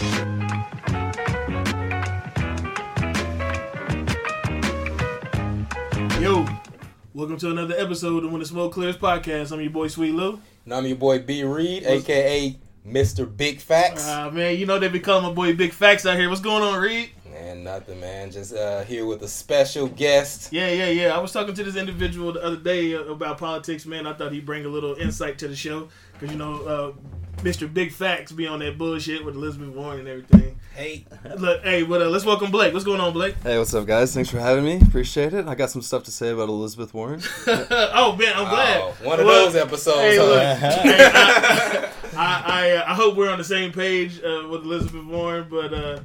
Yo, welcome to another episode of When the Smoke Clears podcast. I'm your boy Sweet Lou. And I'm your boy B Reed, aka Mr. Big Facts. Uh, man, you know they be calling my boy Big Facts out here. What's going on, Reed? Man, nothing, man. Just uh, here with a special guest. Yeah, yeah, yeah. I was talking to this individual the other day uh, about politics, man. I thought he'd bring a little insight to the show because you know uh, Mr. Big Facts be on that bullshit with Elizabeth Warren and everything. Hey, Look, hey, but uh, let's welcome Blake. What's going on, Blake? Hey, what's up, guys? Thanks for having me. Appreciate it. I got some stuff to say about Elizabeth Warren. oh man, I'm glad. Oh, one of Well, those episodes. Hey, huh? look, hey, I, I, I, uh, I hope we're on the same page uh, with Elizabeth Warren, but uh,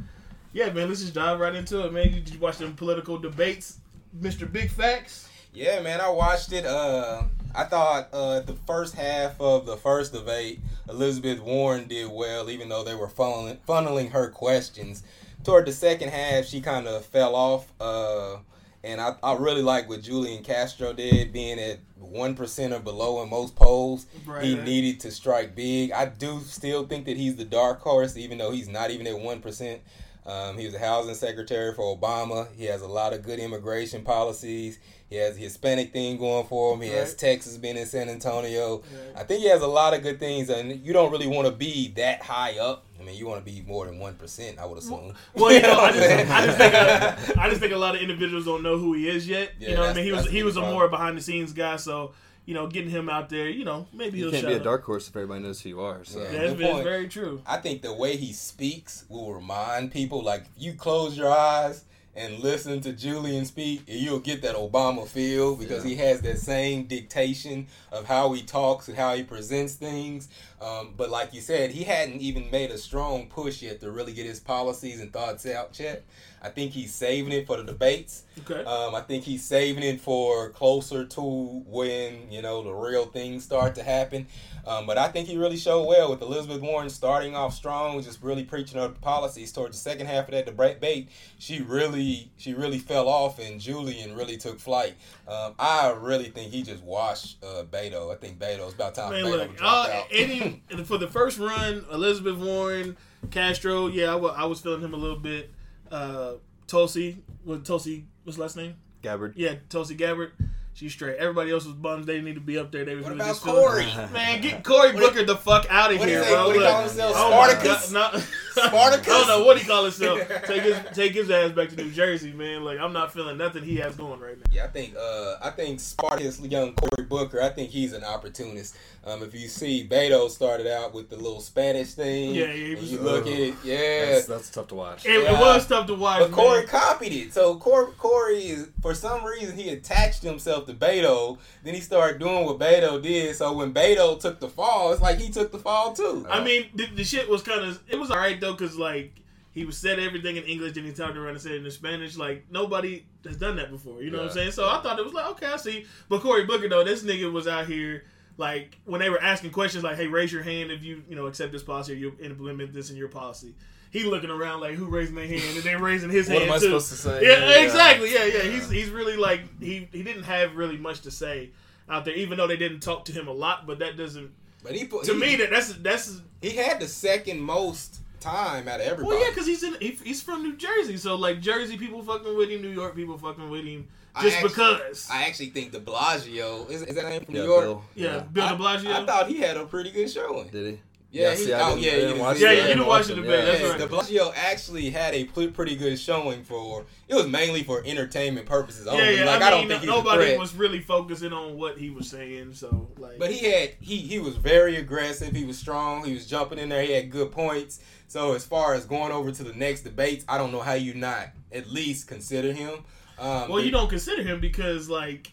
yeah, man, let's just dive right into it, man. You, did you watch them political debates, Mr. Big Facts? Yeah, man, I watched it. Uh, I thought uh, the first half of the first debate, Elizabeth Warren did well, even though they were funneling, funneling her questions. Toward the second half, she kind of fell off. Uh, and I, I really like what Julian Castro did, being at 1% or below in most polls. Right. He needed to strike big. I do still think that he's the dark horse, even though he's not even at 1%. Um, he was a housing secretary for Obama. He has a lot of good immigration policies. He has the Hispanic thing going for him. He has Texas being in San Antonio. Right. I think he has a lot of good things, and you don't really want to be that high up. I mean, you want to be more than one percent, I would assume. Well, you know, I just, I just think uh, I just think a lot of individuals don't know who he is yet. Yeah, you know, what I mean, he was he was a problem. more behind the scenes guy, so you know, getting him out there, you know, maybe You he'll can't shut be a dark horse if everybody knows who you are. So Yeah. Yeah, it's, Good it's point. very true. I think the way he speaks will remind people. Like if you close your eyes and listen to Julian speak, you'll get that Obama feel because he has that same dictation of how he talks and how he presents things. Um, but like you said, he hadn't even made a strong push yet to really get his policies and thoughts out yet. I think he's saving it for the debates. Okay. Um, I think he's saving it for closer to when you know the real things start to happen. Um, but I think he really showed well with Elizabeth Warren starting off strong, just really preaching her policies. Towards the second half of that debate, she really she really fell off, and Julian really took flight. Um, I really think he just washed uh, Beto. I think Beto. Beto's about time Man, Beto look, uh, out. any for the first run, Elizabeth Warren, Castro, yeah, I I was feeling him a little bit. Uh, Tulsi, what Tulsi? What's last name? Gabbard. Yeah, Tulsi Gabbard. She's straight. Everybody else was bums. They need to be up there. They was What really about just feeling- Cory? Man, get Cory Booker the fuck out of what here, he bro. What he Look. call himself? Oh my Spartacus? God, no. Spartacus? I don't know what he call himself. Take his take his ass back to New Jersey, man. Like I'm not feeling nothing he has going right now. Yeah, I think uh, I think Spartacus young Cory Booker. I think he's an opportunist. Um, if you see, Beto started out with the little Spanish thing. Yeah, yeah, was- you look at it, yeah. That's, that's tough to watch. It, it was tough to watch. But Cory copied it. So Cory, Cory is for some reason he attached himself to Beto. Then he started doing what Beto did. So when Beto took the fall, it's like he took the fall too. I mean, the, the shit was kind of it was alright though, cause like he was said everything in English, then he turned around and said it in Spanish. Like nobody has done that before. You know what I'm saying? So I thought it was like okay, I see. But Cory Booker though, this nigga was out here like when they were asking questions like, "Hey, raise your hand if you you know accept this policy or you implement this in your policy." He looking around like who raising their hand and then raising his What hand am I too. supposed to say? Yeah, Yeah. exactly. Yeah, yeah. He's he's really like he he didn't have really much to say out there, even though they didn't talk to him a lot. But that doesn't but he put to he, me that that's that's he had the second most time out of everybody. well, yeah, because he's in he, he's from New Jersey, so like Jersey people fucking with him, New York people fucking with him, I just actually- because. I actually think De Blasio is, is that name from Yeah, New York? Bill. yeah, Bill De Blasio. I, I thought he had a pretty good showing. Did he? Yeah, Yeah, he- see, I oh, didn't- yeah, I you didn't didn't watch Yeah, yeah, you didn't didn't watch watch the debate. yeah. That's Yeah, right. De Blasio actually had a pretty good showing for. It was mainly for entertainment purposes only. yeah, yeah. Like I, I, don't mean, think nobody threat. was really focusing on what he was saying, so like. But he had he he was very aggressive. He was strong. He was jumping in there. He had good points. So as far as going over to the next debates, I don't know how you not at least consider him. Um, well, you don't consider him because like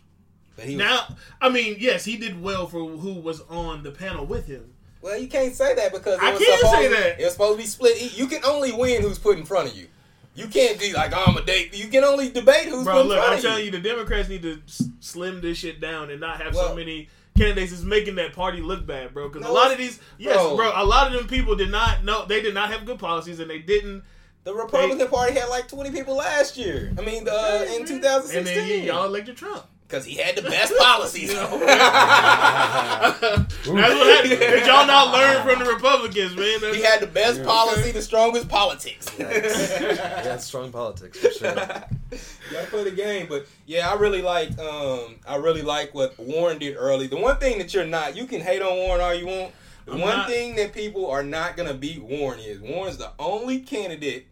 But was, now, I mean, yes, he did well for who was on the panel with him. Well, you can't say that because it I was can supposed, say that. It was supposed to be split. You can only win who's put in front of you. You can't be like oh, I'm a date. You can only debate who's Bro, put in front I'm of you. I'm telling you. you, the Democrats need to slim this shit down and not have so many candidates that's making that party look bad, bro. Because a lot of these, yes, bro. bro. a lot of them people did not know they did not have good policies and they didn't. The Republican Party had like 20 people last year. I mean, uh, in And 2016. then y'all elected Trump. Because he had the best policies. You know? That's what happened. Did y'all not learn from the Republicans, man? That's- he had the best policy, the strongest politics. yeah, strong politics for sure. Gotta play the game, but yeah, I really like um I really like what Warren did early. The one thing that you're not, you can hate on Warren all you want. The I'm one not. thing that people are not gonna beat Warren is Warren's the only candidate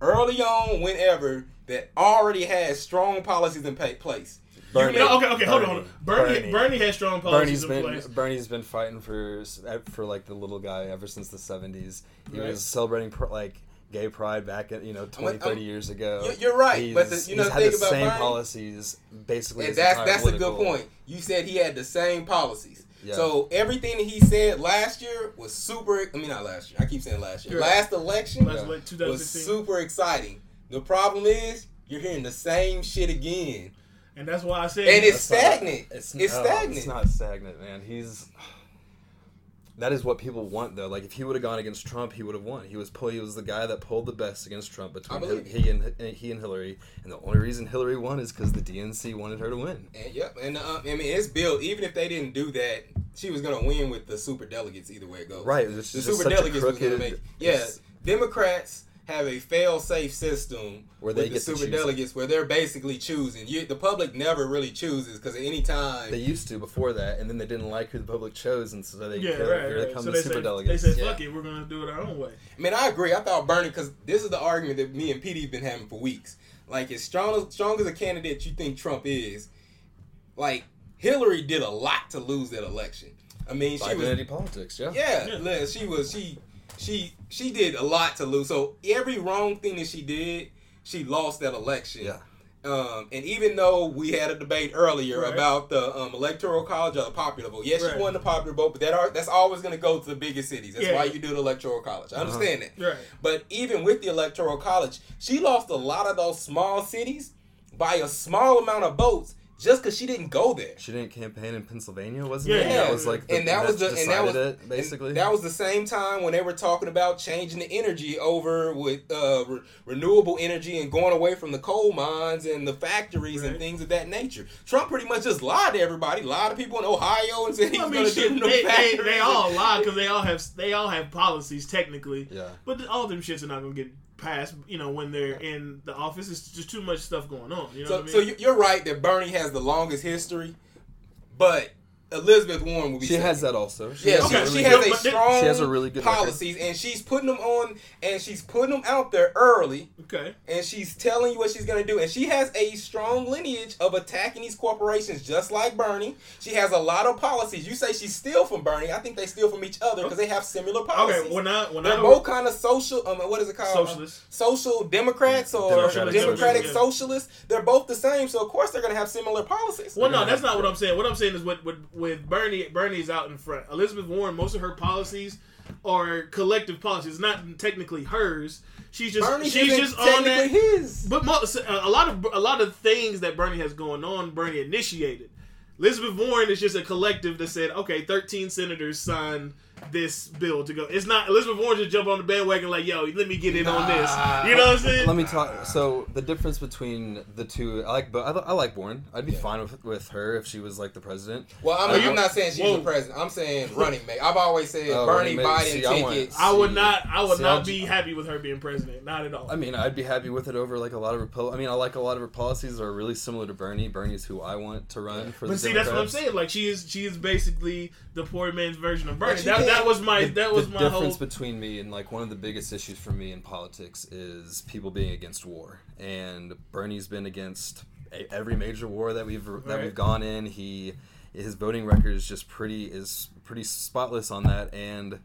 early on, whenever that already has strong policies in place. Bernie. No, okay, okay, hold on, hold on. Bernie, Bernie. Bernie, has strong policies Bernie's in been place. Bernie's been fighting for eh, for like the little guy ever since the 70s. He Right. was celebrating pr- like gay pride back at you know 20 um, 30 years ago. You're- you're right, but the- He's- you know he's the had thing the about same Bernie- policies basically. And his that's entire that's a good point. You said he had the same policies. Yeah. So everything that he said last year was super. I mean, not last year. I keep saying last year. Right. Last election Last Yeah. like was super exciting. The problem is you're hearing the same shit again, And that's why I said and it's That's not- stagnant. It's, It's no, stagnant. It's not stagnant, man. He's that is what people want, though. Like if he would have gone against Trump, he would have won. He was pull, he was the guy that pulled the best against Trump between I him, he and he and Hillary, and the only reason Hillary won is because the DNC wanted her to win. And yep, and uh, I mean it's built. Even if they didn't do that, she was gonna win with the super delegates. Either way it goes, Right, The super such a delegates was gonna make. Yeah, Democrats have a fail-safe system Where they with the get to super delegates, where they're basically choosing. You, the public never really chooses because at any time They used to before that, and then they didn't like who the public chose, and so they yeah, here, right, here right. they come So the super delegates. they said, Yeah. "Fuck it, we're gonna do it our own way." I mean, I agree. I thought Bernie because this is the argument that me and PD's been having for weeks. Like, as strong as strong as a candidate you think Trump is, like Hillary did a lot to lose that election. I mean, she was Identity politics, yeah. yeah, Yeah. She was she she she did a lot to lose. So every wrong thing that she did, she lost that election. Yeah. Um, and even though we had a debate earlier Right. about the um, electoral college or the popular vote, yes, Right. she won the popular vote, but that are, that's always going to go to the biggest cities. That's Yeah. why you do the electoral college. I Uh-huh. understand that. Right. But even with the electoral college, she lost a lot of those small cities by a small amount of votes just because she didn't go there. She didn't campaign in Pennsylvania, wasn't Yeah, it? yeah. that was like, the, and that was the and that was it, basically. that was the same time when they were talking about changing the energy over with uh, re- renewable energy and going away from the coal mines and the factories and things of that nature. Trump pretty much just lied to everybody, lied to people in Ohio and said he I was mean, going to shit, no they, they, they all lie because they all have they all have policies technically, yeah. but th- all them shits are not gonna get passed. You know, when they're in the office, it's just too much stuff going on. You know So, what I mean? so you're right that Bernie has the longest history, but Elizabeth Warren will be. She second. has that also. She Yeah, has she, a she really has good- a strong She has a really good record. policies, and she's putting them on, and she's putting them out there early, okay, and she's telling you what she's gonna do, and she has a strong lineage of attacking these corporations, just like Bernie. She has a lot of policies. You say she steal from Bernie, I think they steal from each other because they have similar policies. okay. When I when They're I both kind of social. Um, what is it called? Socialists. social Democrats or Democratic Democratic, socialists, yeah. They're both the same, so of course they're gonna have similar policies. Well, no, that's not what I'm saying. What I'm saying is what with, with Bernie, Bernie's out in front. Elizabeth Warren, most of her policies are collective policies, not technically hers. She's just Bernie she's just on that. his. But most, uh, a lot of a lot of things that Bernie has going on, Bernie initiated. Elizabeth Warren is just a collective that said, okay, 13 senators signed this bill to go. It's not Elizabeth Warren just jump on the bandwagon like, yo, let me get in on this. You know what I'm saying? Let me talk. So the difference between the two, I like, but I, I like Warren. I'd be Yeah. fine with with her if she was like the president. Well, I'm, Are you- I'm not saying she's Whoa. the president. I'm saying running mate. I've always said Oh, Bernie mate. Biden See, I want- tickets. I would See- not. I would see, not I'll- be happy with her being president. Not at all. I mean, I'd be happy with it over like a lot of Repo- I mean, I like a lot of her policies that are really similar to Bernie. Bernie's who I want to run for But the see, that's what I'm saying. Like she is, she is basically the poor man's version of Bernie. she That, that was my, The- that was the my difference whole. between me and like one of the biggest issues for me in politics is people being against war, and Bernie's been against a- every major war that we've that Right. we've gone in. He his voting record is just pretty is pretty spotless on that, and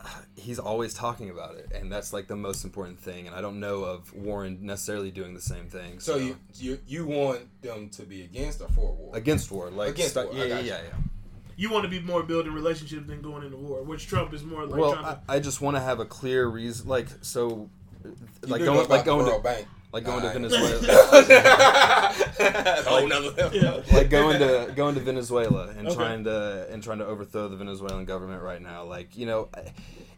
uh, he's always talking about it, and that's like the most important thing. And I don't know of Warren necessarily doing the same thing. so you, you you want them to be against or for war? against war, like Against stu- war, yeah, yeah, yeah, yeah. You want to be more building relationships than going into war, which Trump is more like well, trying to. I, I just want to have a clear reason, like so, like going know like about the going to World Bank. Like going to Venezuela. Nother level. Yeah. like going to going to Venezuela and Okay. trying to and trying to overthrow the Venezuelan government right now. Like you know,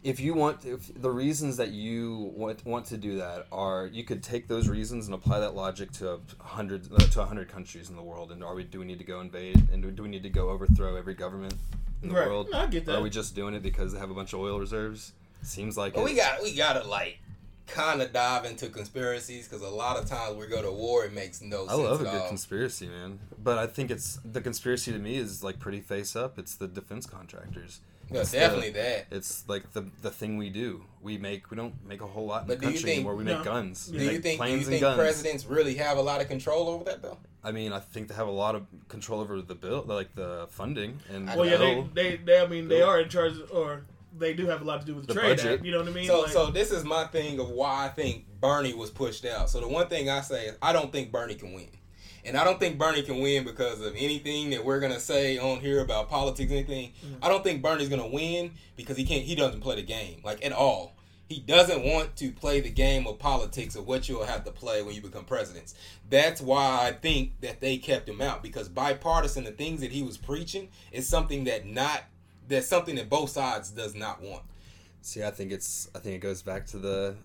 if you want, if the reasons that you want want to do that are, you could take those reasons and apply that logic to a hundred uh, to a hundred countries in the world. And are we do we need to go invade and do, we need to go overthrow every government in the Right. world? No, I get Or that. are we just doing it because they have a bunch of oil reserves? Seems like it. we got we gotta like kind of dive into conspiracies because a lot of times we go to war, it makes no I sense. love a at good all. conspiracy, man. But I think it's the conspiracy to me is like pretty face up. It's the defense contractors. Yeah, It's the- definitely that. It's like the the thing we do. We make we don't make a whole lot in But the do you country think- anymore. We No. make guns. We Do you make think do you planes and think guns. presidents really have a lot of control over that though? I mean, I think they have a lot of control over the bill, like the funding and Well, yeah, they, bill. they, they, I mean, they are in charge, of, or they do have a lot to do with the, The trade budget. act. You know what I mean? So Like, so this is my thing of why I think Bernie was pushed out. So the one thing I say is I don't think Bernie can win. And I don't think Bernie can win because of anything that we're gonna say on here about politics, anything. Mm. I don't think Bernie's gonna win because he can't. He doesn't play the game like at all. He doesn't want to play the game of politics of what you'll have to play when you become presidents. That's why I think that they kept him out because bipartisan, the things that he was preaching, is something that not that's something that both sides does not want. See, I think it's. I think it goes back to the.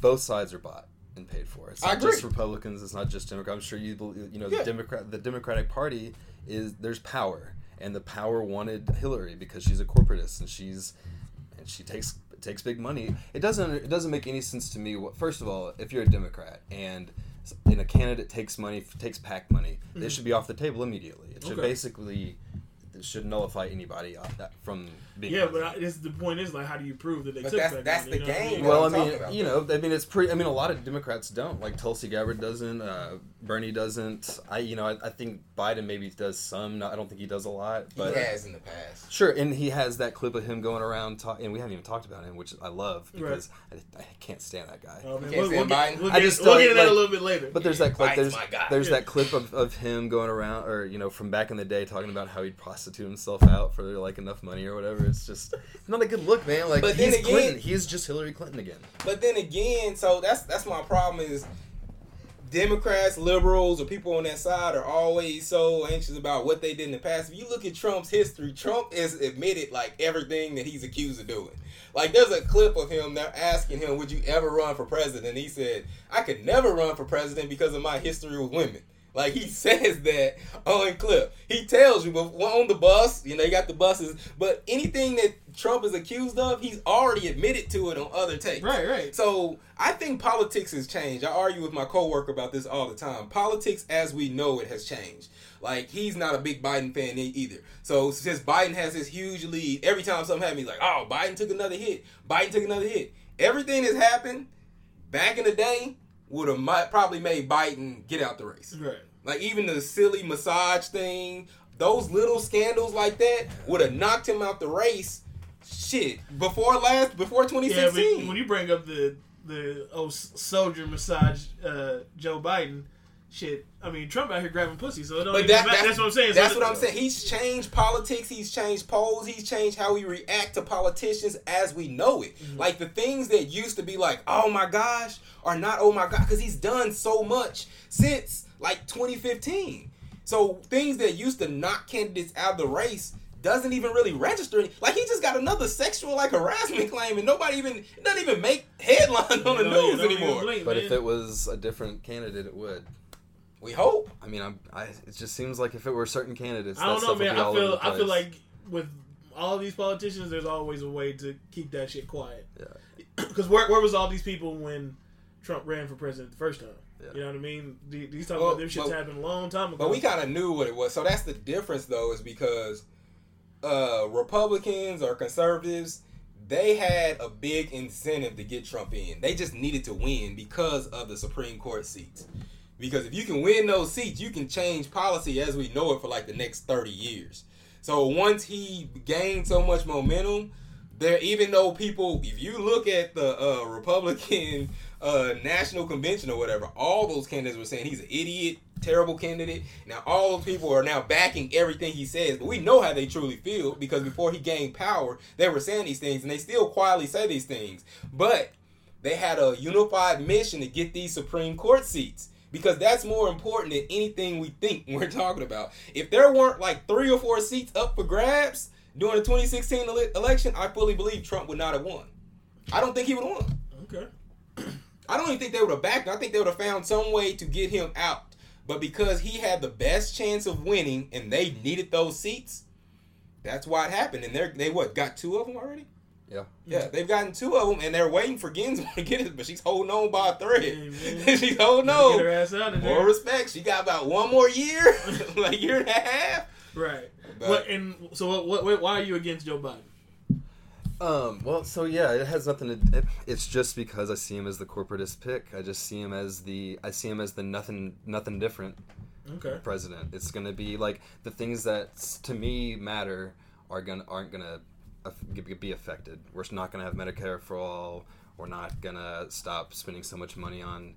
Both sides are bought and paid for. It's not just. Republicans. It's not just Democrats. I'm sure you. believe- You know, Yeah. the Democrat. The Democratic Party is there's power, and the power wanted Hillary because she's a corporatist and she's, and she takes takes big money. It doesn't. It doesn't make any sense to me. what- First of all, if you're a Democrat and and a candidate takes money takes PAC money, Mm-hmm. it should be off the table immediately. It should Okay. basically. Should nullify anybody uh, from being. yeah, but president. I, it's, the point is like, how do you prove that they But took that's- that that's money, the you know what game. Well, I mean, about. you know, I mean, it's pretty. I mean, a lot of Democrats don't. Like Tulsi Gabbard doesn't. Uh, Bernie doesn't. I, you know, I, I think Biden maybe does some. Not, I don't think he does a lot, but he has in the past. sure. And he has that clip of him going around talking. And we haven't even talked about him, which I love because I, I can't stand that guy. Oh, man, we'll, we'll, get, we'll, I just we'll get into that a little bit later. But there's that clip. There's there's Yeah. that clip of, of him going around, or you know, from back in the day, talking about how he'd prostitute himself out for like enough money or whatever. It's just not a good look, man. Like But then he's again- Clinton. He's just Hillary Clinton again. But then again, so that's that's my problem is Democrats, liberals, or people on that side are always so anxious about what they did in the past. If you look at Trump's history, Trump has admitted like everything that he's accused of doing. Like there's a clip of him they're asking him, "Would you ever run for president?" He said, "I could never run for president because of my history with women." Like he says that on clip. He tells you, but on the bus, you know, you got the buses. But anything that Trump is accused of, he's already admitted to it on other tapes. right, right. So I think politics has changed. I argue with my coworker about this all the time. Politics, as we know it, has changed. Like he's not a big Biden fan either. So since Biden has this huge lead, every time something happens, he's like, "Oh, Biden took another hit. Biden took another hit." Everything that's happened back in the day would have probably made Biden get out the race. Right. Like even the silly massage thing, those little scandals like that would have knocked him out the race. Shit, before last, before 2016. but when you bring up the the oh soldier massage uh, Joe Biden, shit. I mean, Trump out here grabbing pussy, so it don't But that, that's, that's what I'm saying. That's what I'm saying. He's changed politics. He's changed polls. He's changed how we react to politicians as we know it. Mm-hmm. Like the things that used to be like, oh my gosh, are not oh my god, because he's done so much since like 2015. So things that used to knock candidates out of the race doesn't even really register. Like he just got another sexual like harassment claim, and nobody even it doesn't even make headlines on the You know, you news anymore. blink, But man. if it was a different candidate, it would. We hope. I mean, I'm, I, it just seems like if it were certain candidates, I don't that know, stuff man. I feel I feel like with all these politicians, there's always a way to keep that shit quiet. Yeah. Because where where was all these people when Trump ran for president the first time? Yeah. You know what I mean? These talking Well, about them shits but- happened a long time ago. But we kind of knew what it was. So that's the difference, though, is because uh, Republicans or conservatives, they had a big incentive to get Trump in. They just needed to win because of the Supreme Court seats. Because if you can win those seats, you can change policy as we know it for like the next 30 years. So once he gained so much momentum, there even though people if you look at the uh, Republican uh, National Convention or whatever, all those candidates were saying he's an idiot, terrible candidate. Now all those people are now backing everything he says, but we know how they truly feel because before he gained power, they were saying these things and they still quietly say these things. But they had a unified mission to get these Supreme Court seats because that's more important than anything we think we're talking about. If there weren't like three or four seats up for grabs during the 2016 election, I fully believe Trump would not have won. I don't think he would have won. Okay. I don't even think they would have backed him. I think they would have found some way to get him out. But because he had the best chance of winning and they needed those seats, that's why it happened. And they're they what got two of them already? Yeah. Yeah, they've gotten two of them, and they're waiting for Ginsburg to get it, but she's holding on by a thread. Hey, she's holding Gotta Get her on. ass out of More there. respect. She got about one more year, like year and a half. Right. But- What and so what, what, what? Why are you against Joe Biden? Um, well, so yeah, it has nothing to. It, it's just because I see him as the corporatist pick. I just see him as the. I see him as the nothing, nothing different Okay. president. It's gonna be like the things that to me matter are gonna aren't gonna be affected. We're not gonna have Medicare for all. We're not gonna stop spending so much money on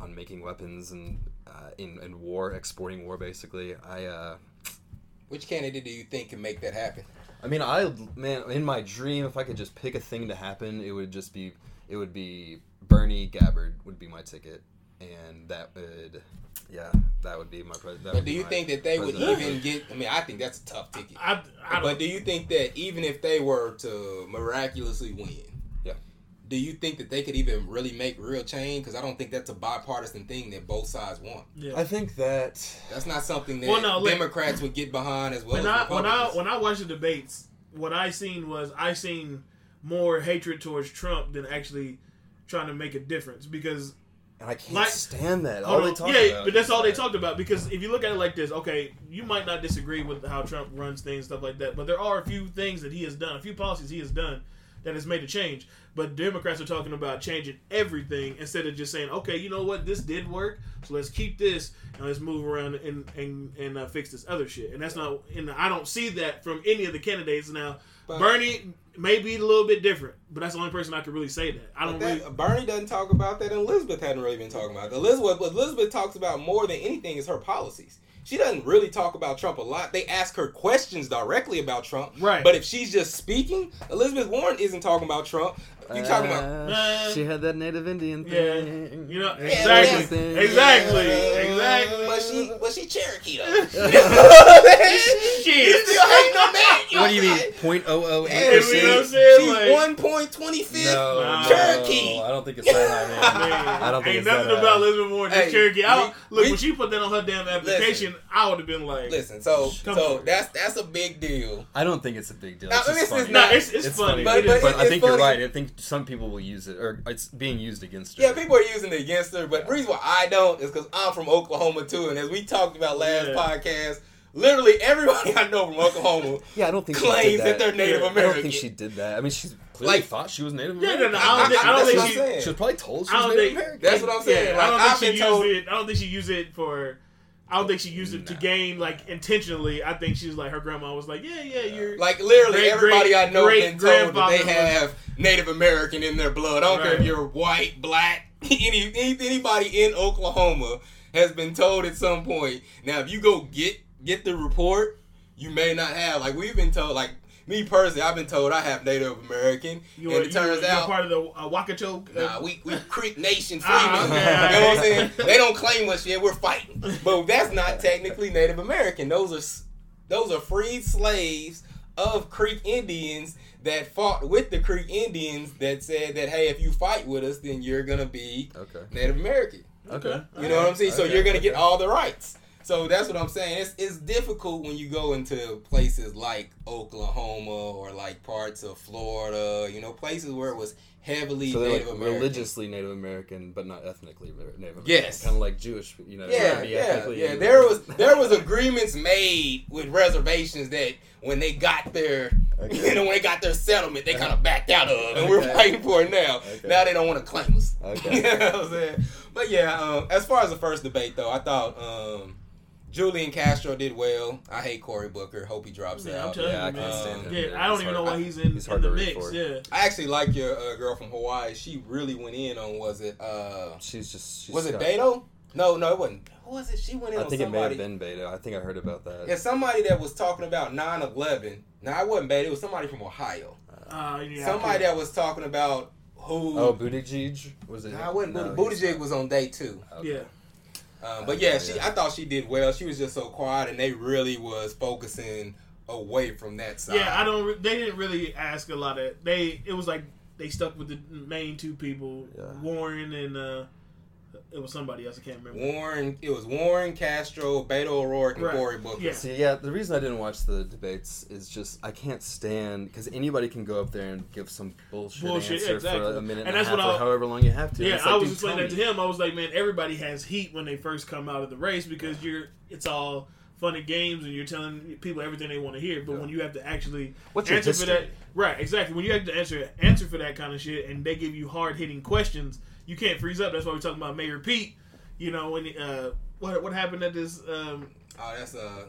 on making weapons and uh, in in war, exporting war. Basically, I. Uh, Which candidate do you think can make that happen? I mean, I man, in my dream, if I could just pick a thing to happen, it would just be it would be Bernie Gabbard would be my ticket, and that would yeah, that would be my president. But do you think that they would even get? I mean, I think that's a tough ticket. I, I don't. But do you think that even if they were to miraculously win, Yeah. Do you think that they could even really make real change? Because I don't think that's a bipartisan thing that both sides want. yeah. I think that That's not something that Well, no, look- Democrats would get behind as well when as I when I Republicans. when I watched the debates, what I seen was I seen more hatred towards Trump than actually trying to make a difference because and I can't Like- stand that. All Hold they talk yeah, about but that's is all they talked about. Because if you look at it like this, okay, you might not disagree with how Trump runs things, stuff like that, but there are a few things that he has done, a few policies he has done that has made a change. But Democrats are talking about changing everything instead of just saying, okay, you know what, this did work, so let's keep this and let's move around and and and uh, fix this other shit. And that's not, and I don't see that from any of the candidates now. But- Bernie may be a little bit different, but that's the only person I could really say that. I don't But really. Bernie doesn't talk about that, and Elizabeth hadn't really been talking about that. Elizabeth, what Elizabeth talks about more than anything is her policies. She doesn't really talk about Trump a lot. They ask her questions directly about Trump. Right. But if she's just speaking, Elizabeth Warren isn't talking about Trump. You talking about Uh, she had that Native Indian thing. Yeah, thing. you know and exactly, everything. exactly, exactly. But she, but she Cherokee though. Shit. You still hating on that? What do you mean? like- Point oh oh Yeah, eight you know what I'm percent? saying? She's Like- one point twenty fifth No, Nah. Cherokee. I don't think it's that high, man. Man, I don't think ain't it's that nothing high. about Elizabeth Warren. Just Hey, Cherokee. I look we- when she put that on her damn application, I would have been like, Listen, so so on. that's that's a big deal. I don't think it's a big deal. Now, It's just this is funny. "Nah, it's it's, It's funny." funny, But- but But funny. I it's think you're right. I think some people will use it, or it's being used against her. Yeah, people are using it against her, but the reason why I don't is because I'm from Oklahoma too, and as we talked about last Yeah. podcast, literally everybody I know from Oklahoma Yeah, I don't think she claims did that. that. they're Native Yeah. I American. don't think she did that. I mean, she clearly Like- thought she was Native American. Yeah, no, no, I don't think, I don't think she. She was probably told she was Native think. American. That's what I'm saying. Yeah, Like, I don't I've think she been used told- it. I don't think she used it for. I don't think she used it to gain like intentionally. I think she's like her grandma was like, yeah, yeah, you're Like literally, Great, everybody great, I know been told that they have Native American in their blood. I don't care if you're white, black, any, any anybody in Oklahoma has been told at some point. Now, if you go get get the report, you may not have. Like we've been told. Like me personally, I've been told I have Native American, you and it turns you, are out. part of the uh, Wakacho. Uh, Nah, we we Creek Nation Ah, freemen. okay, you know what I'm saying? They don't claim us yet. We're fighting, but that's not technically Native American. Those are those are freed slaves of Creek Indians that fought with the Creek Indians that said that hey, if you fight with us, then you're gonna be Okay. Native American. Okay. You know what I'm saying? So you're gonna get all the rights. So that's what I'm saying. It's it's difficult when you go into places like Oklahoma or like parts of Florida. You know, places where it was heavily So Native like American. religiously Native American, but not ethnically Native American. Yes. Kind of like Jewish, you know. Yeah, yeah, ethnically yeah. There was there was agreements made with reservations that when they got their Okay. you know when they got their settlement, they kind of backed out of, and we're fighting for it now. Okay. Now they don't want to claim us. Okay. you know what I'm saying? But yeah, um, as far as the first debate though, I thought um, Julian Castro did well. I hate Cory Booker. Hope he drops Yeah, I'm out. telling Yeah, I you, can't stand him. Yeah, man. I don't It's even hard- know why he's in, he's in the mix. Yeah. I actually like your uh, girl from Hawaii. She really went in on was it uh She's just. She's was it Beto? No, no, it wasn't. Who was it? She went in I on think it may have been Beto. I think I heard about that. Yeah, somebody that was talking about 9-11. Now, I wasn't bad. It was somebody from Ohio. Uh, yeah, somebody that was talking about who? Oh, Buttigieg was it? Nah, I wasn't. No, Buttigieg was on day two. Okay. Yeah. Um, but yeah, she I thought she did well. She was just so quiet, and they really was focusing away from that side. Yeah, I don't. They didn't really ask a lot of. They. It was like they stuck with the main two people, Yeah. Warren and uh, it was somebody else. I can't remember. Warren. It was Warren Castro, Beto O'Rourke, and Right. Cory Booker. Yeah. See, yeah, the reason I didn't watch the debates is just I can't stand because anybody can go up there and give some bullshit, Bullshit, answer exactly. for a minute and, And a half what or I- however long you have to. Yeah, It's I was explaining that to him. I was like, man, everybody has heat when they first come out of the race because you're. It's all fun and games, and you're telling people everything they want to hear. But Yeah. when you have to actually What's your answer for that, right? Exactly. When you have to answer answer for that kind of shit, and they give you hard hitting questions, you can't freeze up. That's why we're talking about Mayor Pete. You know when uh, what what happened at this? Um, Oh, that's uh.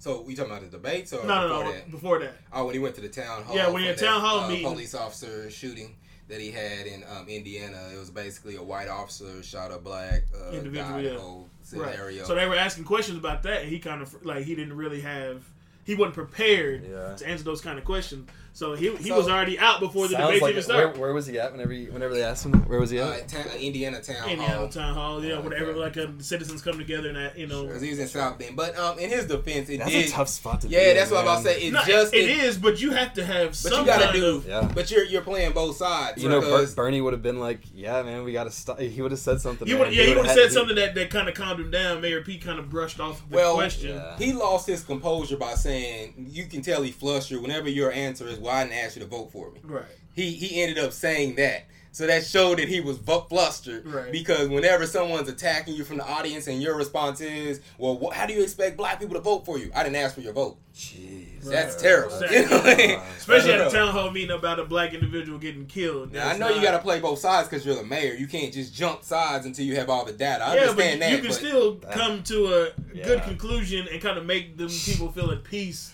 So we talking about the debates or no, no, before no. that? Before that, Oh, when he went to the town hall. Yeah, when he had town hall uh, meeting. Police officer shooting that he had in um, Indiana. It was basically a white officer shot a black uh, Individual, yeah. Right? scenario. So they were asking questions about that, and he kind of like he didn't really have. He wasn't prepared Yeah. to answer those kind of questions, so he, he So- was already out before the Sounds debate like even started. where, where was he at whenever he, whenever they asked him? Where was he uh, at? ta- Indiana town Indiana hall. town hall, yeah, Oh, whatever. okay. Like uh, the citizens come together and that, you know. Because he was in South Bend. But um, in his defense, it That's did. a tough spot to be. yeah, in, that's what I'm about to say. It No, just it is, but you have to have But some you gotta kind do. of. Yeah. But you're you're playing both sides. You know, Ber- Bernie would have been like, "Yeah, man, we got to stop." He would have said something. He would, yeah, he would've would have had- said something that, that kind of calmed him down. Mayor Pete kind of brushed off the Well, question. He lost his composure by saying, "You can tell he flustered whenever your answer is, well, I didn't ask you to vote for me." Right. He he ended up saying that, so that showed that he was fu- flustered. Right. Because whenever someone's attacking you from the audience and your response is, "Well, wh- how do you expect black people to vote for you?" I didn't ask for your vote. Jeez, That's Right. terrible. Exactly. You know what I mean? Especially at a town hall meeting about a black individual getting killed. Now, I That's know you got to play both sides because you're the mayor. You can't just jump sides until you have all the data. I yeah, understand but that. you can but still come to a good conclusion and kind of make them people feel at peace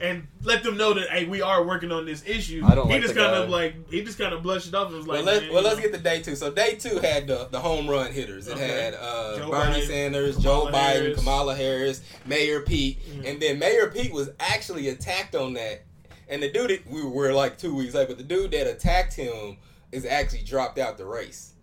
and let them know that hey, we are working on this issue. I don't he like just kind guy. of like he just kind of blushed it off and was like, well, let's well let's get to day two. So day two had the, the home run hitters. It Okay. had uh, Bernie Biden, Sanders, Kamala Joe Biden, Harris. Kamala Harris, Mayor Pete, Mhm. and then Mayor Pete was actually attacked on that. And the dude that we were like two weeks late, but the dude that attacked him is actually dropped out the race.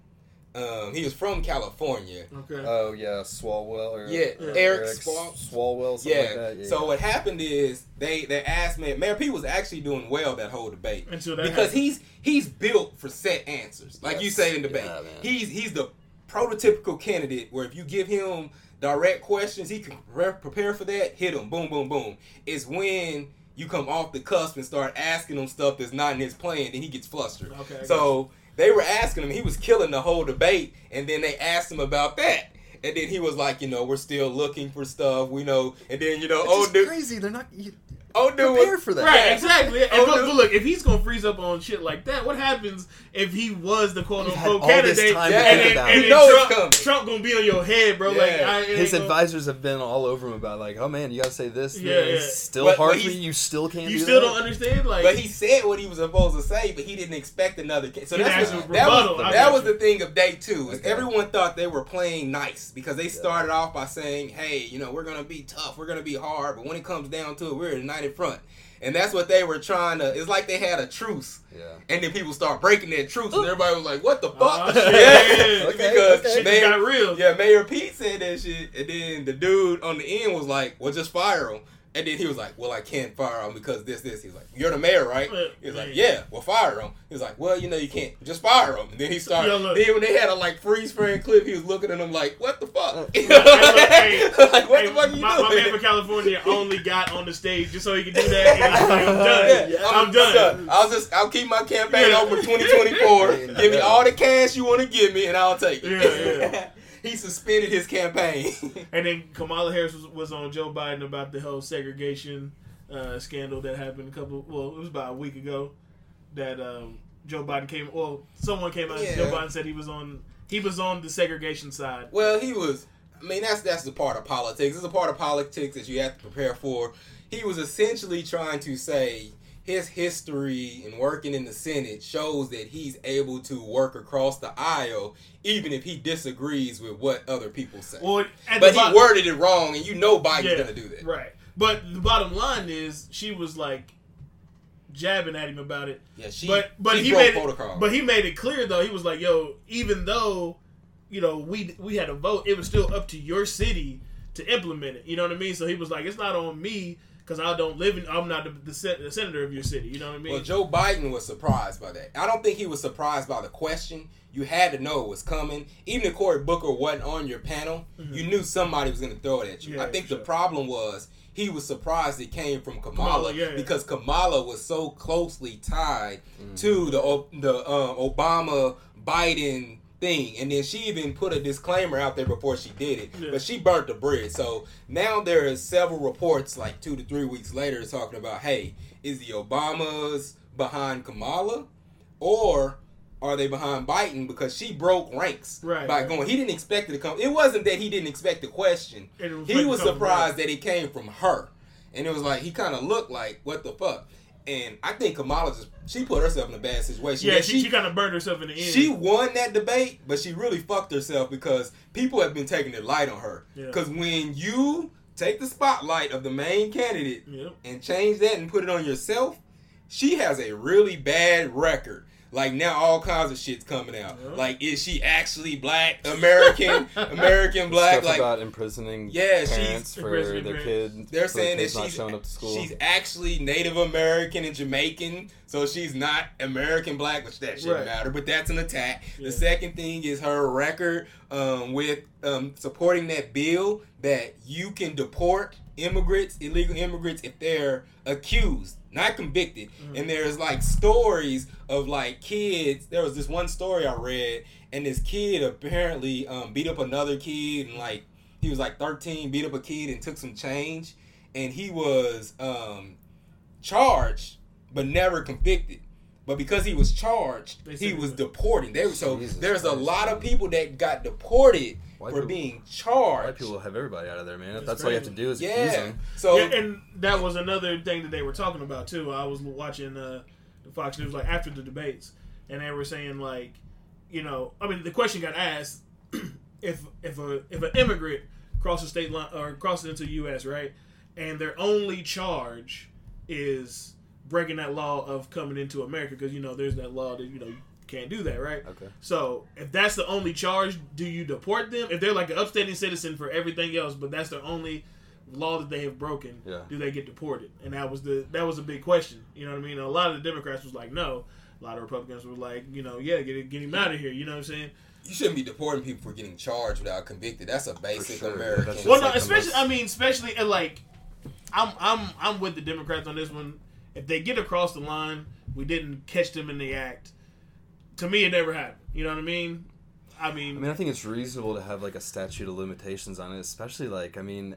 Um, he was from California. Okay. Oh yeah, Swalwell or Yeah, Yeah. Eric Swal- Swalwell. Something Yeah. Like that. yeah. So what happened is they they asked Mayor Mayor Pete was actually doing well that whole debate Until that because happened. he's he's built for set answers, like you say in debate. Yeah, man. he's he's the prototypical candidate where if you give him direct questions, he can re- prepare for that. Hit him, boom, boom, boom. It's when you come off the cusp and start asking him stuff that's not in his plan, then he gets flustered. Okay, I So they were asking him, he was killing the whole debate, and then they asked him about that. And then he was like, you know, we're still looking for stuff. We know. And then you know, It's oh dude, crazy. They're not. You, oh dude, prepare for that. Right, Yeah. exactly. And Oh, but, but look, if he's gonna freeze up on shit like that, what happens if he was the quote unquote all this candidate time and, think then, about and You know Trump. Trump gonna be on your head, bro? Like, I, it ain't His gonna- advisors have been all over him about like, oh man, you gotta say this. Yeah, Yeah, it's still But- hard but for you. You still can't. You do still that? don't understand, like. But he said what he was supposed to say, but he didn't expect another. Ca- so that's asked what, that was I that was you. the thing of day two. Is Okay. everyone thought they were playing nice because they started off by saying, "Hey, you know, we're gonna be tough, we're gonna be hard, but when it comes down to it, we're a united front." And that's what they were trying to. It's like they had a truce, Yeah. and then people start breaking that truce, and everybody was like, "What the uh-huh. fuck?" Oh, shit. yeah, Okay, because okay. Mayor- got real. yeah, Mayor Pete said that shit, and then the dude on the end was like, "Well, just fire him." And then he was like, "Well, I can't fire him because this, this." He's like, "You're the mayor, right?" He's like, "Yeah, well, fire him." He's like, "Well, you know, you can't just fire him." And then he started. Yeah, look. then when they had a like freeze frame clip, he was looking at him like, "What the fuck?" Hey, look, hey, like, what hey, the fuck are you my, doing? my man from California only got on the stage just so he could do that. And he's like, I'm done. Yeah, I'm, done. I'll just I'll keep my campaign Yeah. open 2024. give me all the cash you want to give me, and I'll take it. Yeah, yeah. he suspended his campaign. And then Kamala Harris was, was on Joe Biden about the whole segregation uh, scandal that happened a couple. Well, it was about a week ago that um, Joe Biden came. Well, someone came out. and Joe Biden said he was on. He was on the segregation side. Well, he was. I mean, that's that's the part of politics. It's a part of politics that you have to prepare for. He was essentially trying to say his history and working in the Senate shows that he's able to work across the aisle, even if he disagrees with what other people say. Well, but he bottom- worded it wrong, and you know Biden's Yeah, gonna do that. Right. But the bottom line is, she was like, jabbing at him about it. Yeah, she. but but she he made protocol. it, but he made it clear though. He was like, "Yo, even though you know we we had a vote, it was still up to your city to implement it." You know what I mean? So he was like, "It's not on me because I don't live in. I'm not the, the, sen- the senator of your city." You know what I mean? Well, Joe Biden was surprised by that. I don't think he was surprised by the question. You had to know it was coming. Even if Cory Booker wasn't on your panel, you knew somebody was going to throw it at you. Mm-hmm. Yeah, I think for the sure. problem was he was surprised it came from Kamala, Kamala, yeah. because Kamala was so closely tied Mm-hmm. to the the uh, Obama Biden thing, and then she even put a disclaimer out there before she did it. Yeah. But she burnt the bridge. So now there is several reports, like two to three weeks later, talking about, hey, is the Obamas behind Kamala, or are they behind Biden because she broke ranks Right, by right. going? He didn't expect it to come. It wasn't that he didn't expect the question. Was he was surprised that it came from her, and it was like he kind of looked like, what the fuck. And I think Kamala just she put herself in a bad situation. yeah, she, she, kind of burned herself in the end. She won that debate, but she really fucked herself because people have been taking their light on her. Yeah. Because when you take the spotlight of the main candidate and change that and put it on yourself, she has a really bad record. Like now, all kinds of shit's coming out. Yeah. Like, is she actually black, American, American black? Stuff Like, about imprisoning Yeah, she's- parents for their parents. kid. they're saying that kids not she's up to school. she's actually Native American and Jamaican, so she's not American black, which that shouldn't Right. matter. But that's an attack. Yeah. The second thing is her record um, with um, supporting that bill that you can deport immigrants, illegal immigrants, if they're accused, not convicted. Mm-hmm. And there's like stories of like kids. There was this one story I read, and this kid apparently um, beat up another kid, and like he was like 13, beat up a kid and took some change, and he was um, charged but never convicted. But because he was charged, he was deporting. They were so Jesus there's a lot of people that got deported White for people- being charged. White charged. people have everybody out of there, man. That's That's all you have to do is accuse yeah. them. So yeah, and that was another thing that they were talking about too. I was watching uh, the Fox News like after the debates, and they were saying like, you know, I mean, the question got asked if if a if an immigrant crosses state line or crosses into the U.S. right, and their only charge is breaking that law of coming into America because you know there's that law that you know you can't do that right. Okay. So if that's the only charge, do you deport them? If they're like an upstanding citizen for everything else, but that's their only law that they have broken, Yeah. do they get deported? And that was the that was a big question. You know what I mean? A lot of the Democrats was like, no. A lot of Republicans were like, you know, yeah, get get him out of here. You know what I'm saying? you shouldn't be deporting people for getting charged without convicted. That's a basic sure. American. That's Well, no, like especially most- I mean, especially at like, I'm I'm I'm with the Democrats on this one. If they get across the line, we didn't catch them in the act. To me, it never happened. You know what I mean? I mean, I mean, I think it's reasonable to have like a statute of limitations on it, especially like, I mean,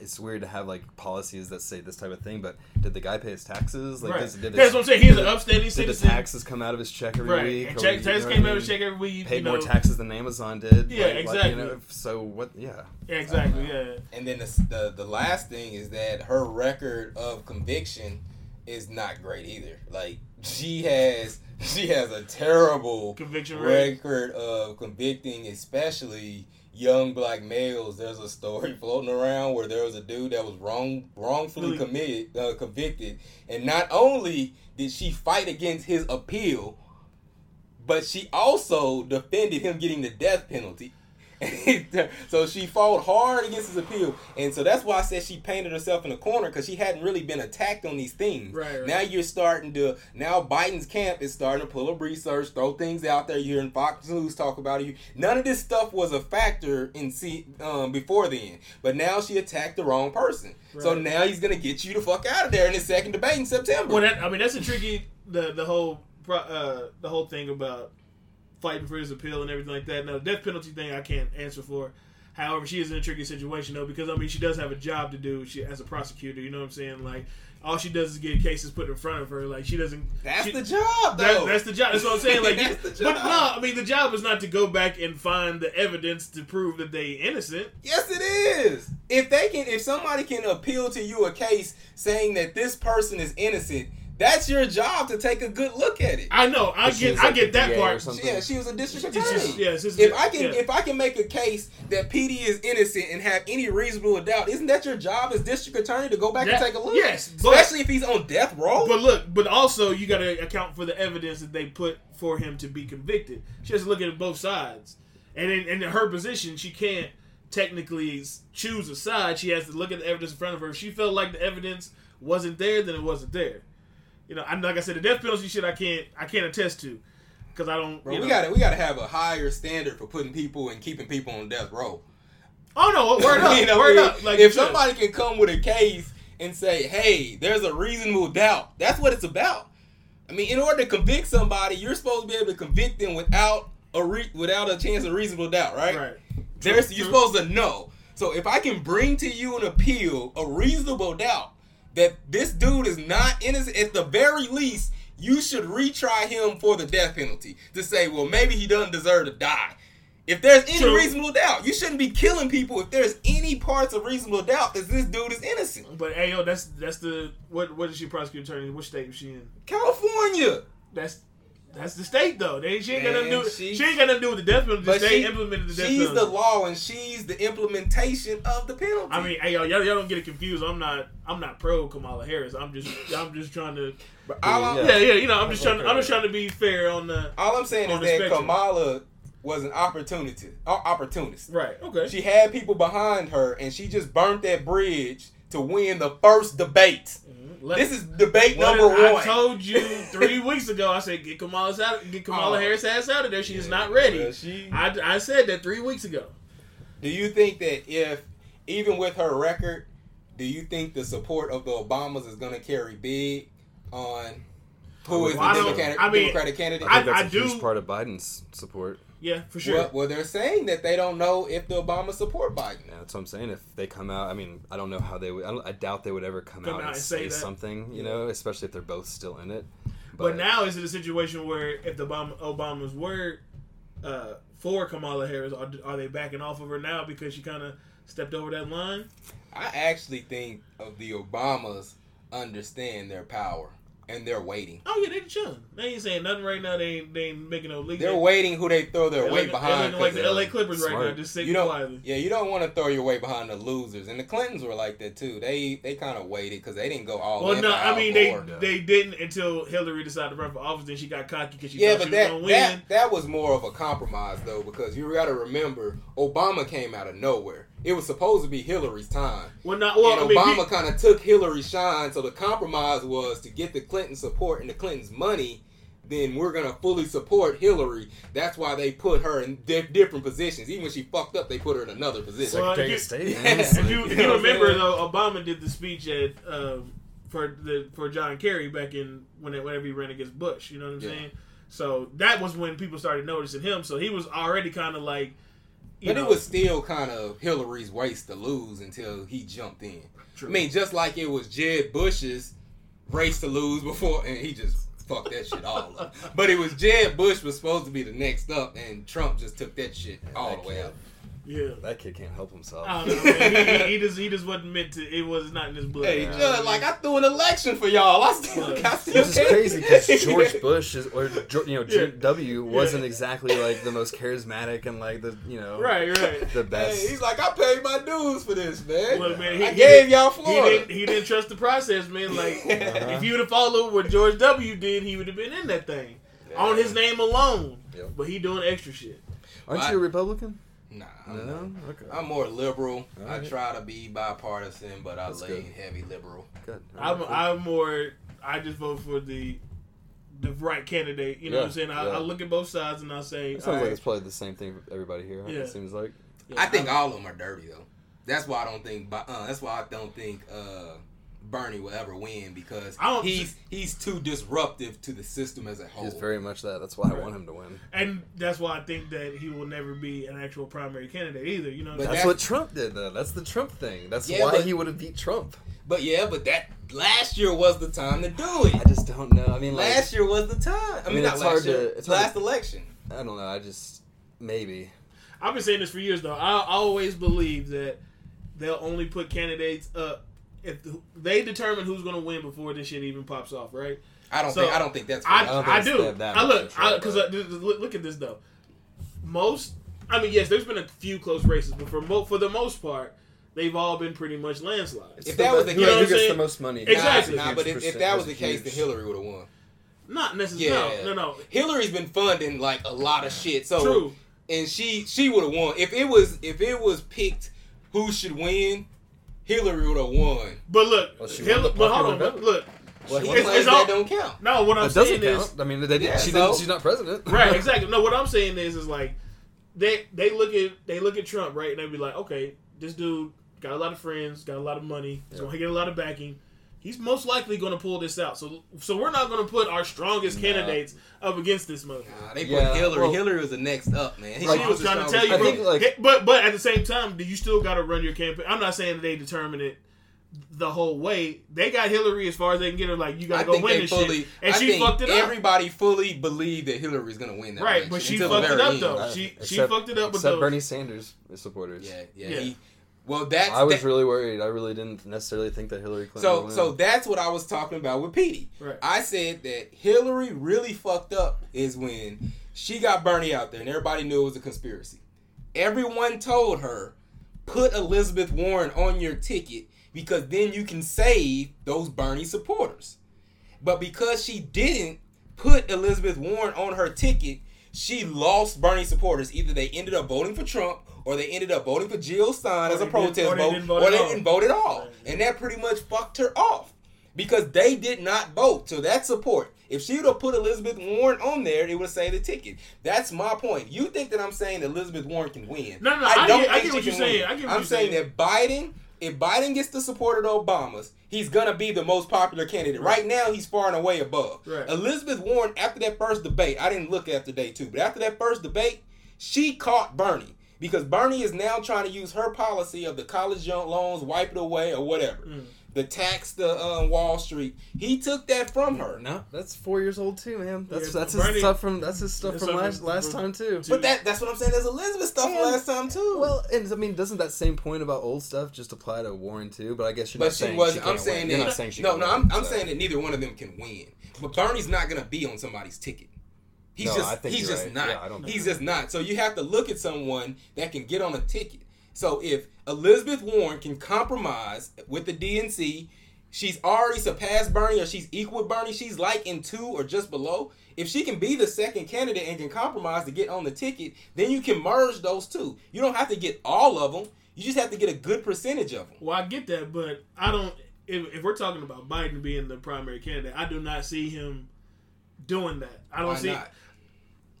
it's weird to have like policies that say this type of thing, but did the guy pay his taxes? Like, right. does- did That's his- what I'm saying. He's did an the- upstanding Did the citizen. taxes come out of his check every right. week? And or check, you taxes came what I out of mean? check every week. Paid you more taxes than Amazon did. Yeah, like- like, exactly. you know, so what? Yeah. Yeah, exactly. Yeah. And then the, the the last thing is that her record of conviction is not great either. Like she has she has a terrible Conviction rate. record of convicting, especially young black males. There's a story floating around where there was a dude that was wrong wrongfully committed uh, convicted, and not only did she fight against his appeal, but she also defended him getting the death penalty. so she fought hard against his appeal, and so that's why I said she painted herself in a corner because she hadn't really been attacked on these things. Right, right. Now you're starting to now Biden's camp is starting to pull up research, throw things out there. You're hearing Fox News talk about it. None of this stuff was a factor in see um, before then, but now she attacked the wrong person. So now he's gonna get you the fuck out of there in his second debate in September. Well, that, I mean, that's a tricky the the whole uh, the whole thing about fighting for his appeal and everything like that. Now, the death penalty thing, I can't answer for. However, she is in a tricky situation though because I mean, she does have a job to do. She as a prosecutor, you know what I'm saying? Like, all she does is get cases put in front of her. Like, she doesn't. that's she- the job, That, that's the job. That's what I'm saying. Like, That's the but no, I mean the job is not to go back and find the evidence to prove that they innocent. Yes, it is. If they can, if somebody can appeal to you a case saying that this person is innocent, That's your job to take a good look at it. I know. I get. was I like get that part. Yeah, she was a district It's attorney. just- yeah, it's just- if I can yeah. if I can make a case that PD is innocent and have any reasonable doubt, isn't that your job as district attorney to go back That- and take a look? yes, but- especially if he's on death row. But look, but also you got to account for the evidence that they put for him to be convicted. She has to look at both sides, and in, in her position, she can't technically choose a side. She has to look at the evidence in front of her. If she felt like the evidence wasn't there, then it wasn't there. You know, and like I said, the death penalty shit, I can't, I can't attest to, because I don't. Bro, we know. got to we got to have a higher standard for putting people and keeping people on death row. Oh no, word up, You know, word if- up. Like if somebody can come with a case and say, "Hey, there's a reasonable doubt," that's what it's about. I mean, in order to convict somebody, you're supposed to be able to convict them without a re- without a chance of reasonable doubt, right? right? There's you're supposed to know. So if I can bring to you an appeal, a reasonable doubt that this dude is not innocent, at the very least, you should retry him for the death penalty to say, well, maybe he doesn't deserve to die. If there's any True. reasonable doubt, you shouldn't be killing people if there's any parts of reasonable doubt that this dude is innocent. But hey, yo, that's that's the what? What is she prosecuting attorney? Which state is she in? California. That's that's the state though. They she ain't got nothing to do. she- She, ain't got nothing to do with the death penalty. The But state she- implemented the death She's penalty. the law and she's the implementation of the penalty. I mean, hey, yo, y'all, y'all don't get it confused. I'm not I'm not pro Kamala Harris. I'm just I'm just trying to. But all I'm- Yeah, yeah, you know, I'm just trying. Okay. I'm just trying to be fair on the. All I'm saying is that spectrum. Kamala was an opportunity, uh, opportunist. Right. Okay. She had people behind her, and she just burnt that bridge to win the first debate. Let- This is debate what number one. I told you three weeks ago. I said get Kamala out, get Kamala Oh. Harris ass out of there. She is not ready. well, she- I, I said that three weeks ago. Do you think that if, even with her record, do you think the support of the Obamas is going to carry big on who is the Well, I don't- Democratic, I mean, Democratic candidate? I- I think that's a do- huge part of Biden's support. Yeah, for sure. well, well, they're saying that they don't know if the Obamas support Biden. Yeah, that's what I'm saying. If they come out, I mean, I don't know how they would. I, don't, I doubt they would ever come, Come out, out and and say say, something. You know, especially if they're both still in it. But, now is it a situation where if the Obama, Obamas were uh, for Kamala Harris, are, are they backing off of her now because she kind of stepped over that line? I actually think of the Obamas understand their power and they're waiting. Oh yeah, they chilling. They ain't saying nothing right now. They ain't, they ain't making no leak. They're waiting who they throw their They're weight looking, they're behind. looking the they're- LA Clippers right Smart. now, just sitting you don't, quietly. yeah, you don't want to throw your weight behind the losers, and the Clintons were like that too. They they kind of waited because they didn't go all Well, in. no, I mean they Gore. Yeah. they didn't until Hillary decided to run for office. Then she got cocky because she Yeah, thought but she that, was gonna that win. that was more of a compromise though, because you got to remember Obama came out of nowhere. It was supposed to be Hillary's time, well, not well. and I mean, Obama kind of took Hillary's shine. So the compromise was to get the Clinton support and the Clintons' money. Then we're gonna fully support Hillary. That's why they put her in di- different positions. Even when she fucked up, they put her in another position. Well, Secretary if of State. Yeah. if you, if You you know what I'm remember though, Obama did the speech at um, for the for John Kerry back in when it, whenever he ran against Bush. You know what I'm Yeah. saying? So that was when people started noticing him. So he was already kind of like, you But know, it was still kind of Hillary's race to lose until he jumped in. True. I mean, just like it was Jeb Bush's race to lose before, and he just fucked that shit all up. But it was Jeb Bush was supposed to be the next up, and Trump just took that shit all the way kid. Out. yeah. that kid can't help himself. I don't know. He, he, he just he just wasn't meant to. It was not in his blood. Hey, You know Judge, like? I threw an election for y'all. I still, I still Which is crazy because George Bush is, or you know, Yeah. W wasn't exactly like the most charismatic and like the you know right, right. the Hey, best. he's like, I paid my dues for this, man. Look, man, he, I he gave didn't- y'all He didn't, he didn't trust the process, man. Like, Uh-huh. if you would have followed what George W. did, he would have been in that thing on his name alone. Yep. But he doing extra shit. Aren't I- you a Republican? Nah, I'm. No. Okay. I'm more liberal. I try to be bipartisan, but I That's lean good. heavy liberal. Good. I'm, Cool. I'm more. I just vote for the the right candidate. You know what I'm saying? I, yeah. I look at both sides and I say, It sounds all like right, it's probably the same thing for everybody here. Yeah. It seems like. yeah, I think I'm- all of them are dirty though. That's why I don't think. Uh, that's why I don't think uh, Bernie will ever win because I don't- he's he's too disruptive to the system as a whole. He's very much that. That's why I want him to win. and that's why I think that he will never be an actual primary candidate either. You know, But I'm That's what Trump did, though. That's the Trump thing. That's Yeah, why but- he would have beat Trump. but yeah, but that last year was the time to do it. I just don't know. I mean, like, last year was the time. I, mean, mean, not it's last hard year. to- it's hard last to- election. I don't know. I just maybe. I've been saying this for years though. I, I always believe that they'll only put candidates up if they determine who's gonna win before this shit even pops off, right? I don't So, think I don't think that's I, fair. don't think I do. that- that I look control, because but- look, look at this though. Most, I mean, yes, there's been a few close races, but for mo- for the most part, they've all been pretty much landslides. If that was the case- You know what I'm gets the saying? most money? Exactly. Nah, but if, if that was the case, then. Hillary would have won. Not necessarily. Yeah, No, no, no. Hillary's been funding like a lot of shit. So True. and she she would have won if it was if it was picked who should win. Hillary would have won. But look, Well, she Hil- won the but hold on, popular but look. Well, he- it's- it's all- that don't count. No, what I'm That doesn't saying count. is I mean, they, Yeah, she so- didn't, she's not president. right, exactly. No, what I'm saying is, is like they they look at they look at Trump, right, and they be like, okay, this dude got a lot of friends, got a lot of money, so he get a lot of backing. He's most likely going to pull this out. So, so we're not going to put our strongest Nah. candidates up against this motherfucker. Nah, they put Yeah, Hillary. well- Hillary was the next up, man. She Like, I was was trying to tell you, bro. think, like- but but at the same time, do you still got to run your campaign? I'm not saying that they determine it the whole way. They got Hillary as far as they can get her. Like you got I to go win they this fully. shit, and I she think fucked it up. everybody fully believed that Hillary's going to win that. Right, election but she fucked it up, end. though. She- she fucked it up with except those- Bernie Sanders supporters. Yeah, yeah. Yeah. He, well, that's I was that- really worried. I really didn't necessarily think that Hillary Clinton. So would win. so that's what I was talking about with Petey. Right. I said that Hillary really fucked up is when she got Bernie out there and everybody knew it was a conspiracy. Everyone told her, put Elizabeth Warren on your ticket because then you can save those Bernie supporters. But because she didn't put Elizabeth Warren on her ticket, she lost Bernie supporters. Either they ended up voting for Trump or they ended up voting for Jill Stein Or as a protest or they vote, didn't vote or at they all. didn't vote at all. Right. And that pretty much fucked her off because they did not vote. So that support. If she would have put Elizabeth Warren on there, it would say the ticket. That's my point. You think that I'm saying that Elizabeth Warren can win? No, no, I get- I get what you're saying. I get what I'm you're saying saying. that Biden, if Biden gets the support of the Obamas, he's gonna be the most popular candidate. Right now, he's far and away above. Right. Elizabeth Warren, after that first debate, I didn't look after day two, but after that first debate, she caught Bernie because Bernie is now trying to use her policy of the college loans, wipe it away or whatever, Mm. the tax the uh, Wall Street. He took that from her. no, that's four years old too, man. That's Yeah, that's Bernie- his stuff from that's his stuff from last from- last time too. But that that's what I'm saying. There's Elizabeth stuff from And- last time too. Well, and I mean, doesn't that same point about old stuff just apply to Warren too? But I guess you're But not she saying was. she I'm can't saying win. that. You're not saying she no, no. win, I'm, I'm saying that neither one of them can win. But Bernie's not gonna be on somebody's ticket. He's No, just. I think he's just right. not. Yeah, I don't he's think just not. So you have to look at someone that can get on a ticket. So if Elizabeth Warren can compromise with the DNC, she's already surpassed Bernie or she's equal with Bernie. She's like in two or just below. If she can be the second candidate and can compromise to get on the ticket, then you can merge those two. You don't have to get all of them. You just have to get a good percentage of them. Well, I get that, but I don't. If, if we're talking about Biden being the primary candidate, I do not see him doing that. I don't Why see. not?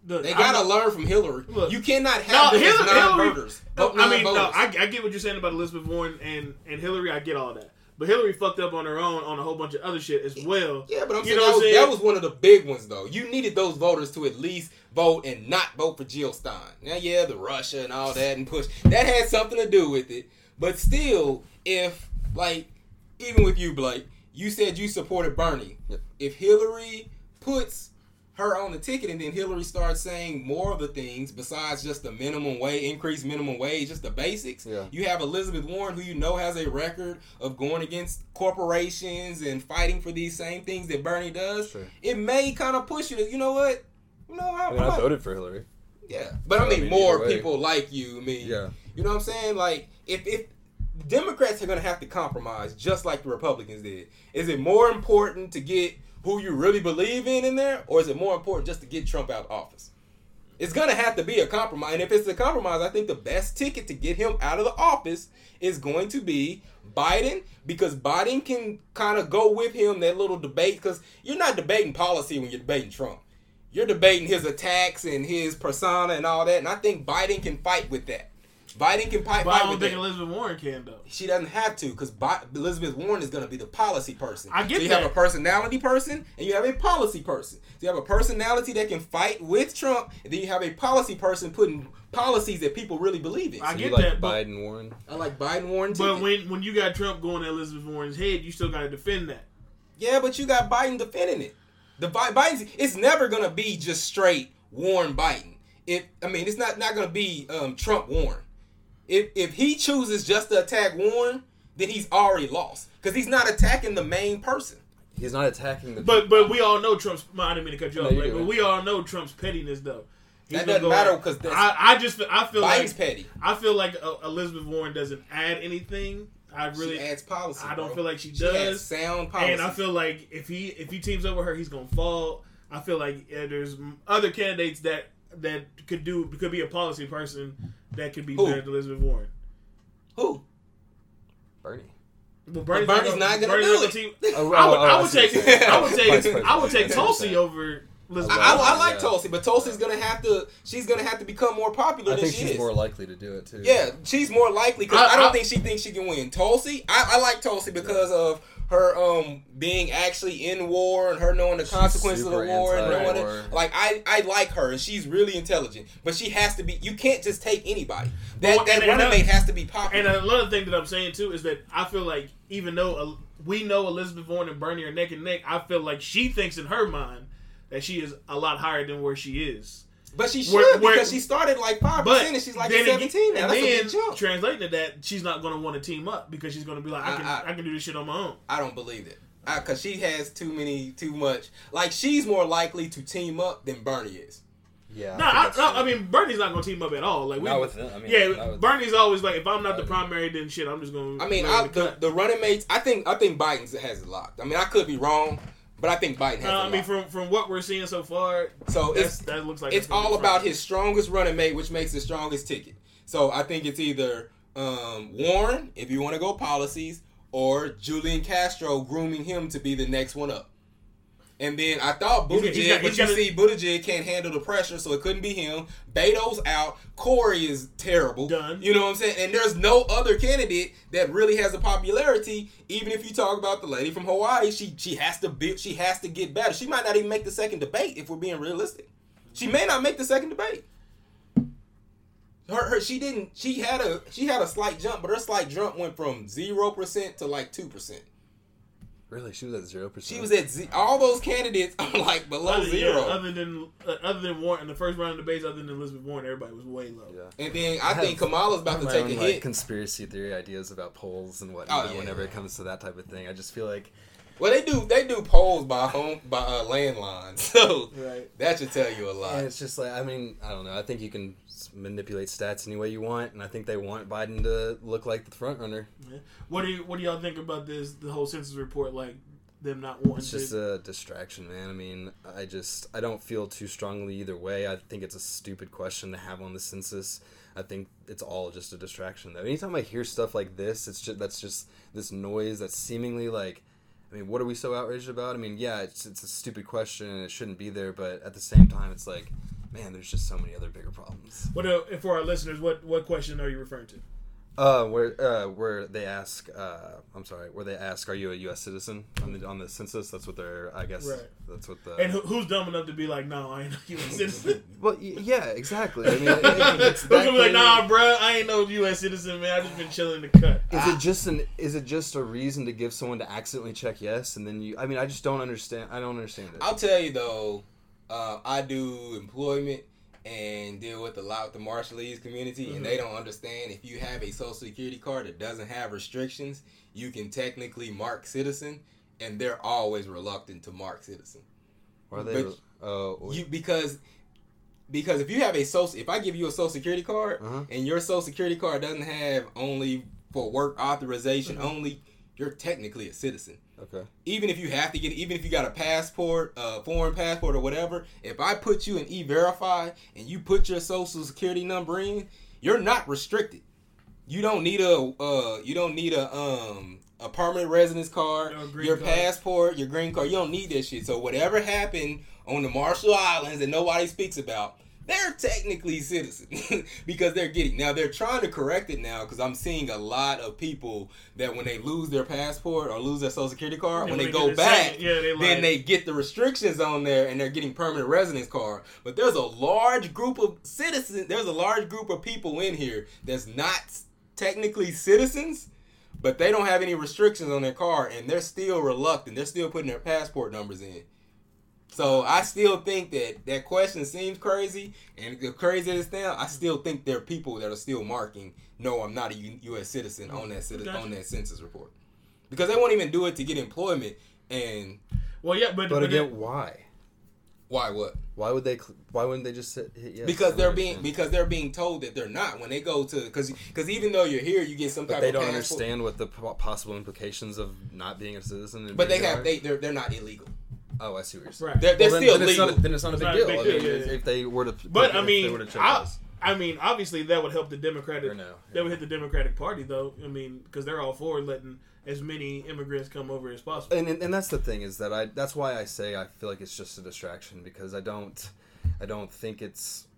Look, They gotta not- learn from Hillary. Look. you cannot have them as Hillary- Hillary- non-voters. No, I mean, no. I, I get what you're saying about Elizabeth Warren and, and Hillary. I get all that, but Hillary fucked up on her own on a whole bunch of other shit as well. yeah, but I'm You saying, know that, what I'm was, saying? that was one of the big ones, though. You needed those voters to at least vote and not vote for Jill Stein. Now, yeah, the Russia and all that and push that had something to do with it. But still, if like even with you, Blake, you said you supported Bernie. Yep. If Hillary puts her on the ticket and then Hillary starts saying more of the things besides just the minimum wage, increased minimum wage, just the basics. Yeah. You have Elizabeth Warren, who you know has a record of going against corporations and fighting for these same things that Bernie does. Sure. It may kind of push you to, you know what? You know, I, I mean, I voted for Hillary. yeah, but I I mean, mean, more people like you. I mean, Yeah. you know what I'm saying? Like, if if Democrats are going to have to compromise, just like the Republicans did, is it more important to get who you really believe in in there, or is it more important just to get Trump out of office? It's to have to be a compromise, and if it's a compromise, I think the best ticket to get him out of the office is going to be Biden, because Biden can kind of go with him that little debate. Because you're not debating policy when you're debating Trump you're debating his attacks and his persona and all that, and I think Biden can fight with that. Biden can fight, But I don't with think that. Elizabeth Warren can though. she doesn't have to because Elizabeth Warren is going to be the policy person. I get so you that. have a personality person and you have a policy person. So you have a personality that can fight with Trump, and then you have a policy person putting policies that people really believe in. I get you like that, Biden Warren. I like Biden Warren too. But when when you got Trump going at Elizabeth Warren's head, you still got to defend that. Yeah, but you got Biden defending it. The Bi- Biden's it's never gonna be just straight Warren Biden. It I mean it's not not gonna be um, Trump Warren. If if he chooses just to attack Warren, then then he's already lost because he's not attacking the main person. He's not attacking the. But but we all know Trump's. I didn't mean to cut you off, you're right? but we all know Trump's pettiness though. He's That gonna doesn't go matter out- 'cause I, I just I feel Biden's like petty. I feel like uh, Elizabeth Warren doesn't add anything. I really she adds policy. I don't bro. feel like she She does. sound policy. and I feel like if he if he teams up with her, he's gonna fall. I feel like uh, there's other candidates that that could do could be a policy person that could be Who? better than Elizabeth Warren. who? Bernie. Well, Bernie's not gonna Bernie's do gonna it. team- Oh, I would, oh, I would see take. I would take president. I would take Tulsi over Elizabeth. I, I, I like Yeah. Tulsi, but Tulsi's gonna have to. She's gonna have to become more popular I than think she she's is. more likely to do it too. Yeah, she's more likely because I- I, don't I- think she thinks she can win. Tulsi, I, I like Tulsi because of her um being actually in war and her knowing the consequences of the war and knowing anti-war. it. Like I, I like her and she's really intelligent, but she has to be. You can't just take anybody. That Well, that and- and running mate has to be popular. And another thing that I'm saying too is that I feel like even though uh, we know Elizabeth Warren and Bernie are neck and neck, I feel like she thinks in her mind that she is a lot higher than where she is. But she should where- where- because she started like five percent and she's like then at again- seventeen now. and That's a then big jump. translating to that, she's not going to want to team up because she's going to be like, I can, I- I, can do this shit on my own. I don't believe it. Because she has too many, too much. Like, she's more likely to team up than Bernie is. Yeah. No, think I, no, true. I mean Bernie's not going to team up at all. Like we, Not with them. I mean, yeah, not with- Bernie's always like, if I'm not the primary, then shit, I'm just going. to I mean, I, the, the running mates, I think I think Biden has it locked. I mean, I could be wrong, but I think Biden has Uh, I mean, from from what we're seeing so far, so it's that looks like it's all about his strongest running mate, which makes the strongest ticket. So I think it's either um, Warren, if you want to go policies, or Julian Castro grooming him to be the next one up. And then I thought He's- Buttigieg, he's got- but you gotta- see, Buttigieg can't handle the pressure, so it couldn't be him. Beto's out. Cory is terrible. Done. You know what I'm saying? And there's no other candidate that really has a popularity. Even if you talk about the lady from Hawaii, she she has to be, she has to get better. She might not even make the second debate if we're being realistic. She may not make the second debate. Her, her she didn't she had a she had a slight jump, but her slight jump went from zero percent to like two percent. Really, she was at zero percent. She was at z- all those candidates are like below other, yeah, zero. other than uh, other than Warren in the first round of debates, other than Elizabeth Warren, everybody was way low. Yeah. and then I, I think have- Kamala's about to my take own, a like, hit. conspiracy theory ideas about polls and whatnot. Oh, yeah, whenever yeah. it comes to that type of thing, I just feel like well, they do they do polls by home by uh, landline, so Right. that should tell you a lot. And it's just like I mean I don't know. I think you can manipulate stats any way you want, and I think they want Biden to look like the front runner. What do you What do y'all think about this? The whole census report, like them not wanting It's just to. a distraction, man. I mean, I just I don't feel too strongly either way. I think it's a stupid question to have on the census. I think it's all just a distraction. Though, anytime I hear stuff like this, it's just that's just this noise that's seemingly like. I mean, what are we so outraged about? I mean, yeah, it's it's a stupid question and it shouldn't be there, but at the same time, it's like, man, there's just so many other bigger problems. What uh, for our listeners? What what question are you referring to? Uh, where uh, where they ask, uh, I'm sorry, where they ask, are you a U.S. citizen on the on the census? That's what they're, I guess, Right. that's what the. And who, who's dumb enough to be like, no, I ain't a U.S. citizen? well, yeah, exactly. I mean, it, it, it's Who's that gonna be like, nah, bro, I ain't no U.S. citizen, man. I just been chilling in the cut. Is it just an? Is it just a reason to give someone to accidentally check yes, and then you? I mean, I just don't understand. I don't understand it. I'll tell you though, uh, I do employment and deal with a lot with the Marshallese community, and they mm-hmm. don't understand if you have a social security card that doesn't have restrictions, you can technically mark citizen, and they're always reluctant to mark citizen. Are they? Oh, You because because if you have a social, if I give you a social security card Uh-huh. and your social security card doesn't have only for work authorization mm-hmm. only, you're technically a citizen okay. even if you have to get even if you got a passport a foreign passport or whatever if i put you in e-verify and you put your social security number in you're not restricted you don't need a uh you don't need a um a permanent residence card No, green your card. passport your green card you don't need that shit so whatever happened on the marshall islands that nobody speaks about they're technically citizens because they're getting now they're trying to correct it now because i'm seeing a lot of people that when they lose their passport or lose their social security card when when they they go back yeah, they then they get the restrictions on there and they're getting permanent residence card. But there's a large group of citizens there's a large group of people in here that's not technically citizens but they don't have any restrictions on their card and they're still reluctant. They're still putting their passport numbers in So I still think that that question seems crazy, and the craziest thing, I still think there are people that are still marking, "No, I'm not a U- U.S. citizen" on that citi- Gotcha. on that census report, because they won't even do it to get employment. And Well, yeah, but, But but again, it- why? why? What? Why would they? Why wouldn't they just sit? hit yes? because they're being because they're being told that they're not when they go to because because even though you're here, you get some But type they of don't passport. understand what the possible implications of not being a citizen. But they have there they they're, they're not illegal. Are. Oh, I see what you're saying. right. They're, they're Well, then, still then it's legal. not, then it's not a big not a deal. big I deal, mean, yeah, if- yeah. If they were to, But if I they mean, were to I. I mean, obviously that would help the Democratic. Or no, That would hit the Democratic Party, though. I mean, because they're all for letting as many immigrants come over as possible. and, and and that's the thing is that I that's why I say I feel like it's just a distraction because I don't I don't think it's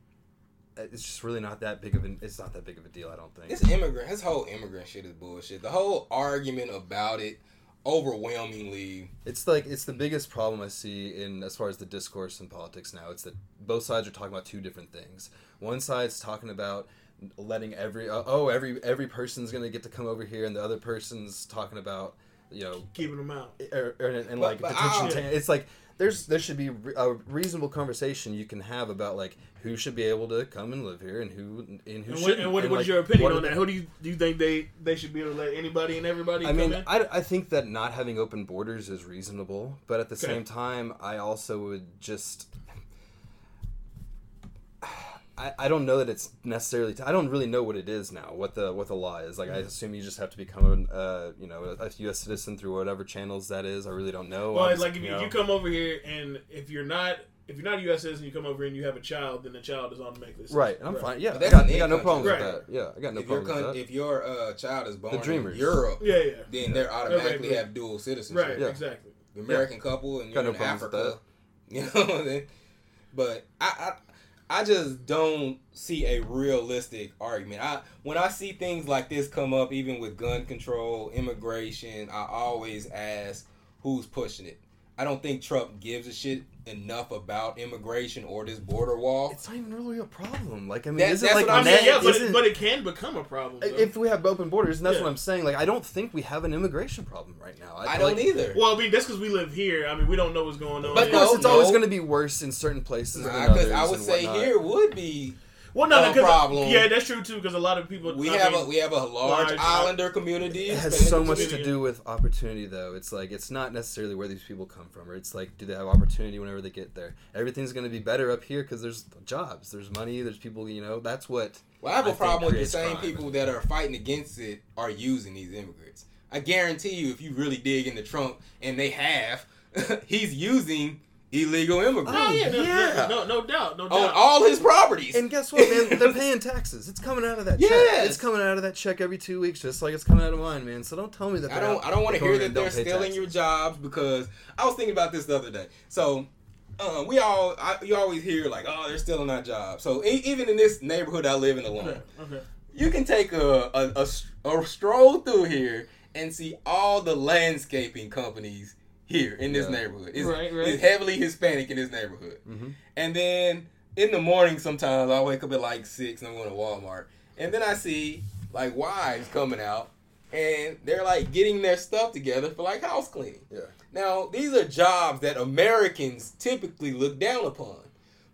it's just really not that big of an it's not that big of a deal I don't think. This immigrant, this whole immigrant shit is bullshit. The whole argument about it, overwhelmingly, It's like it's the biggest problem I see in as far as the discourse in politics now. It's that both sides are talking about two different things. One side's talking about letting every uh, oh every every person's gonna get to come over here, and the other person's talking about you know Keeping them out. or, or, and But- like but detention. I- it's like there's there should be a reasonable conversation you can have about like who should be able to come and live here and who and who And what, should. and what, what's your opinion on that? Who do you do you think they they should be able to let anybody and everybody I mean? I, I think that not having open borders is reasonable, but at the Okay. same time, I also would just. I, I don't know that it's necessarily. I don't really know what it is now. What the what the law is like. I Mm-hmm. assume you just have to become a uh, you know a U.S. citizen through whatever channels that is. I really don't know. Well, I'm- like if you you, know. you come over here and if you're not if you're not a U.S. citizen, you come over here and you have a child, then the child is automatically citizen. Right, and I'm fine. Yeah, But I got, I got no in-country. problems Right. with that. Yeah, I got no if your problems con- with that. if your uh, child is born Dreamers. in Europe, Yeah, yeah. then they automatically right. have dual citizenship. Right, Yeah. exactly. The American couple and you're no in Africa. You know, what I mean? but I, I I just don't see a realistic argument. I when I see things like this come up, even with gun control, immigration, I always ask who's pushing it. I don't think Trump gives a shit enough about immigration or this border wall. It's not even really a problem. Like I mean, That- isn't that's like what I I'm mean, net- yeah, but it, but it can become a problem. though. if we have open borders, and that's Yeah. what I'm saying. Like I don't think we have an immigration problem right now. I feel don't like, either. well, I mean, that's because we live here. I mean, we don't know what's going on. But Of course, No, it's always going to be worse in certain places than others. I would say whatnot. here would be well, no, no no, 'cause- uh, problem. Yeah, that's true too. Because a lot of people we I have mean, a we have a large, large- islander community. It has so much to do with opportunity, though. It's like it's not necessarily where these people come from, or it's like do they have opportunity whenever they get there? Everything's going to be better up here because there's jobs, there's money, there's people. You know, that's what. Well, I have a I problem with the same crime. people that are fighting against it are using these immigrants. I guarantee you, if you really dig into Trump, and they have, he's using illegal immigrants Oh yeah, no, Yeah. no, no, no doubt, no on doubt. all his properties. And guess what, man? They're paying taxes. It's coming out of that check. Yes. It's coming out of that check every two weeks, just like it's coming out of mine, man. So don't tell me that. I they're don't. I don't want to hear that they're stealing taxes. your jobs because I was thinking about this the other day. So. Uh, we all, I, you always hear like, oh, they're stealing our jobs. So e- even in this neighborhood I live in alone, Okay, okay. you can take a a stroll through here and see all the landscaping companies here in this Yeah. neighborhood. It's, Right, right. it's heavily Hispanic in this neighborhood. Mhm. And then in the morning, sometimes I wake up at like six and I'm going to Walmart, and then I see like wives coming out, and they're like getting their stuff together for like house cleaning. Yeah. Now these are jobs that Americans typically look down upon.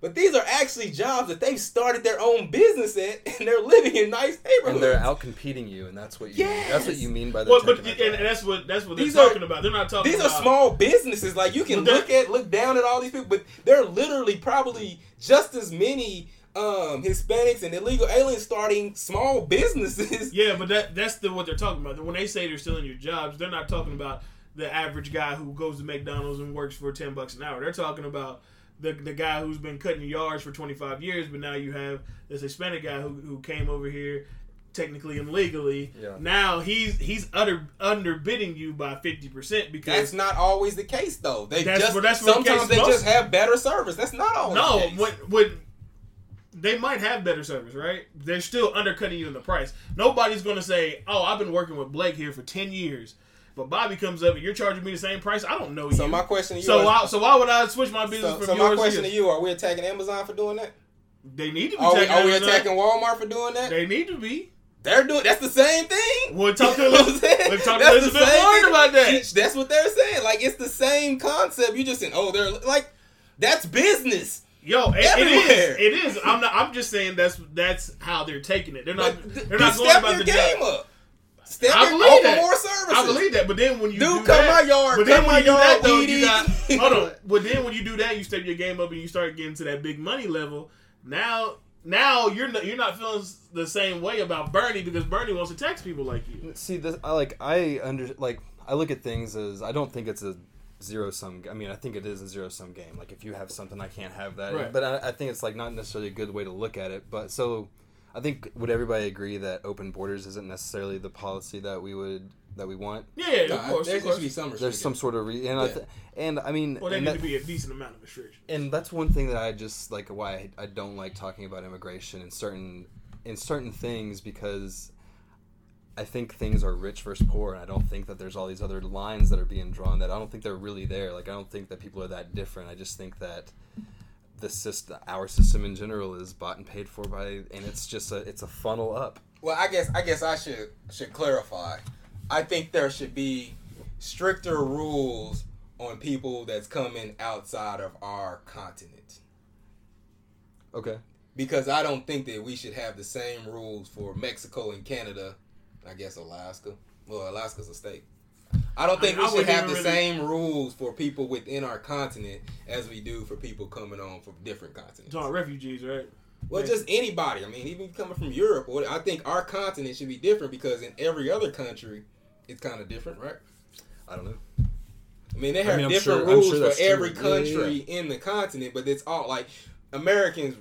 But these are actually jobs that they've started their own business at, and they're living in nice neighborhoods. And they're out competing you, and that's what you. That's what you mean by the. Well, but and, and that's what that's what they're are- talking about. They're not talking. These are about, small businesses. Like you can look at, look down at all these people, but there are literally probably just as many um, Hispanics and illegal aliens starting small businesses. Yeah, but that that's the what they're talking about. When they say they're stealing your jobs, they're not talking about the average guy who goes to McDonald's and works for ten bucks an hour. They're talking about the the guy who's been cutting yards for twenty five years, but now you have this Hispanic guy who who came over here technically illegally. Yeah. Now he's he's utter underbidding you by fifty percent because That's not always the case, though. They That's- just but that's the sometimes case they most- just have better service. That's not always No, the case. when when they might have better service, right? They're still undercutting you in the price. Nobody's gonna say, "Oh, I've been working with Blake here for ten years," but Bobby comes up and you're charging me the same price. I don't know so you. my question to you, so is, why, so why would I switch my business so, from so yours my question to you: Are we attacking Amazon for doing that? They need to be Are we, are we attacking Walmart for doing that? They need to be. They're doing that's the same thing. Well, talk to You know what I'm Elizabeth. Let's talk to Elizabeth Warren about that. She- That's what they're saying. Like it's the same concept. You just saying, oh, they're like That's business. Yo, it, it is. It is. I'm not. I'm just saying that's that's how they're taking it. They're not. But they're not going step about the game job. up. Step I believe that. more services. I believe that, but then when you Dude, do come that, my yard, but then come when my you do that, though, you got eat. hold on. But then when you do that, you step your game up and you start getting to that big money level. Now, now you're not, you're not feeling the same way about Bernie because Bernie wants to tax people like you. See, this, I like I under like I look at things as I don't think it's a zero sum. I mean, I think it is a zero sum game. Like if you have something, I can't have that. Right. But I, I think it's like not necessarily a good way to look at it. But so I think would everybody agree that open borders isn't necessarily the policy that we would that we want? Yeah, yeah, Nah, of course. there Of should course. be some There's some sort of re- and I th- and I mean Well, there and need that- to be a decent amount of restriction. and that's one thing that I just like why I, I don't like talking about immigration in certain in certain things because I think things are rich versus poor, and I don't think that there's all these other lines that are being drawn that I don't think they're really there. Like I don't think that people are that different. I just think that the system, our system in general, is bought and paid for by, and it's just a it's a funnel up. Well, I guess I guess I should should clarify. I think there should be stricter rules on people that's coming outside of our continent. Okay. Because I don't think that we should have the same rules for Mexico and Canada. I guess Alaska. Well, Alaska's a state. I don't think I mean, we should wouldn't have the really- same rules for people within our continent as we do for people coming on from different continents. Talking refugees, right? Well, just anybody. I mean, even coming from Europe, I think our continent should be different because in every other country, it's kind of different, right? I don't know. I mean, they have I'm different sure- rules sure for that's true. every Yeah, yeah, country in the continent, but it's all like Americans.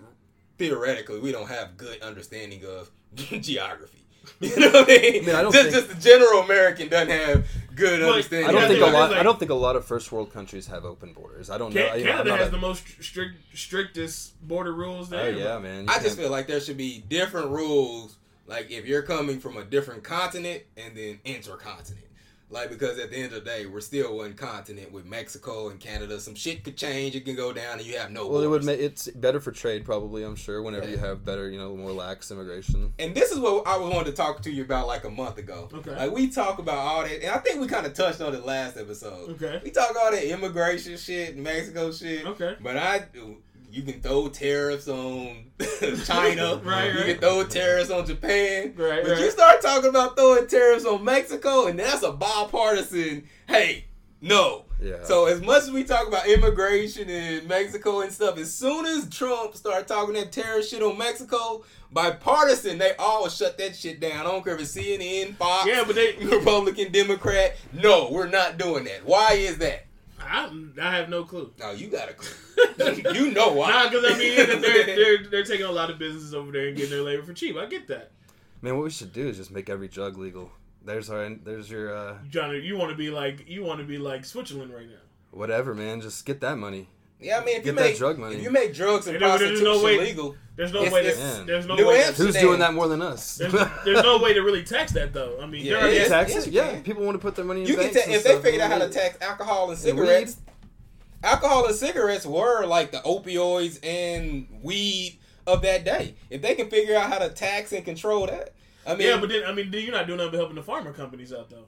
Theoretically, we don't have good understanding of geography. You know what I mean? I mean, I don't just, think- just the general American doesn't have good But understanding. I don't think a lot. like- I don't think a lot of first world countries have open borders. I don't know. Can- you know, Canada has a- the most strict, strictest border rules Oh there. yeah, man. You I just can't- feel like there should be different rules. Like if you're coming from a different continent and then intercontinent. Like because at the end of the day, we're still one continent with Mexico and Canada. Some shit could change. It can go down, and you have no. Well, it would borders. make it's better for trade, probably. I'm sure. Whenever you have better, you know, more lax immigration. And this is what I wanted to talk to you about like a month ago. Okay. Like we talk about all that, and I think we kind of touched on it last episode. Okay. We talk all that immigration shit, Mexico shit. Okay. But I, you can throw tariffs on China. Right, You right. can throw tariffs on Japan. Right, But right. you start talking about throwing tariffs on Mexico, and that's a bipartisan. Hey, no. Yeah. So as much as we talk about immigration in Mexico and stuff, as soon as Trump start talking that terror shit on Mexico, bipartisan, they all shut that shit down. I don't care if it's CNN, Fox, Yeah, but they. Republican, Democrat. No, we're not doing that. Why is that? I, I have no clue. No, you got a clue. you know why. Nah, because I mean that they're, they're they're taking a lot of businesses over there and getting their labor for cheap. I get that. Man, what we should do is just make every drug legal. There's our. There's your. uh You trying to you want to be like you want to be like Switzerland right now. Whatever, man. Just get that money. Yeah, I mean, if you Get that make drug money. if you make drugs and And there- there's prostitution no way- legal, There's no It's- way. it's- To, there's no New way. To, Hampshire- Who's doing that more than us? there's, there's no way to really tax that though. I mean, Yeah, there are- it is. tax yes, it? you Yeah, people want to put their money in you can banks ta- and if they stuff, figured out how to tax alcohol and And cigarettes. Alcohol and cigarettes were like the opioids and weed of that day. If they can figure out how to tax and control that, I mean, yeah, but then I mean, then you're not doing nothing but helping the pharma companies out though.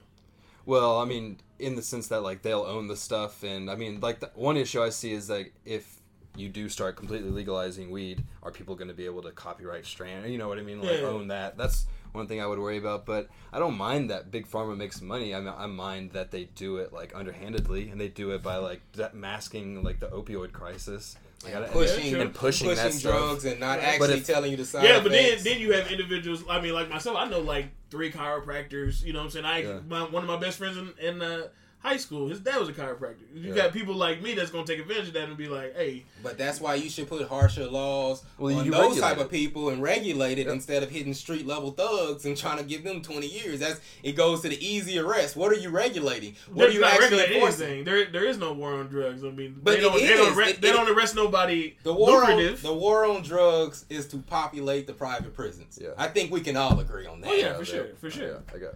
Well, I mean, in the sense that like they'll own the stuff, and I mean, like the one issue I see is like if you do start completely legalizing weed, are people going to be able to copyright strain? You know what I mean? Like Yeah. own that. That's one thing I would worry about. But I don't mind that big pharma makes money. I mean, I mind that they do it like underhandedly, and they do it by like masking like the opioid crisis. Like, I- pushing and pushing, that stuff. drugs and not actually if- telling you the side yeah, but then then you have individuals. I mean, like myself, I know like three chiropractors. You know what I'm saying? I Yeah. my, one of my best friends in, in uh, high school, his dad was a chiropractor. You Yeah. got people like me that's gonna take advantage of that and be like, hey, But that's why you should put harsher laws Well, on those type it. of people and regulate it Yep. instead of hitting street level thugs and trying to give them twenty years. That's it goes to the easy arrest. What are you regulating? What they're are you not actually regulating enforcing? anything. There there is no war on drugs. I mean, But they don't they don't, arrest, It- they it- don't arrest nobody The war, on, the war on drugs is to populate the private prisons. Yeah. I think we can all agree on that. Oh, yeah. for sure, for sure. Yeah, I got.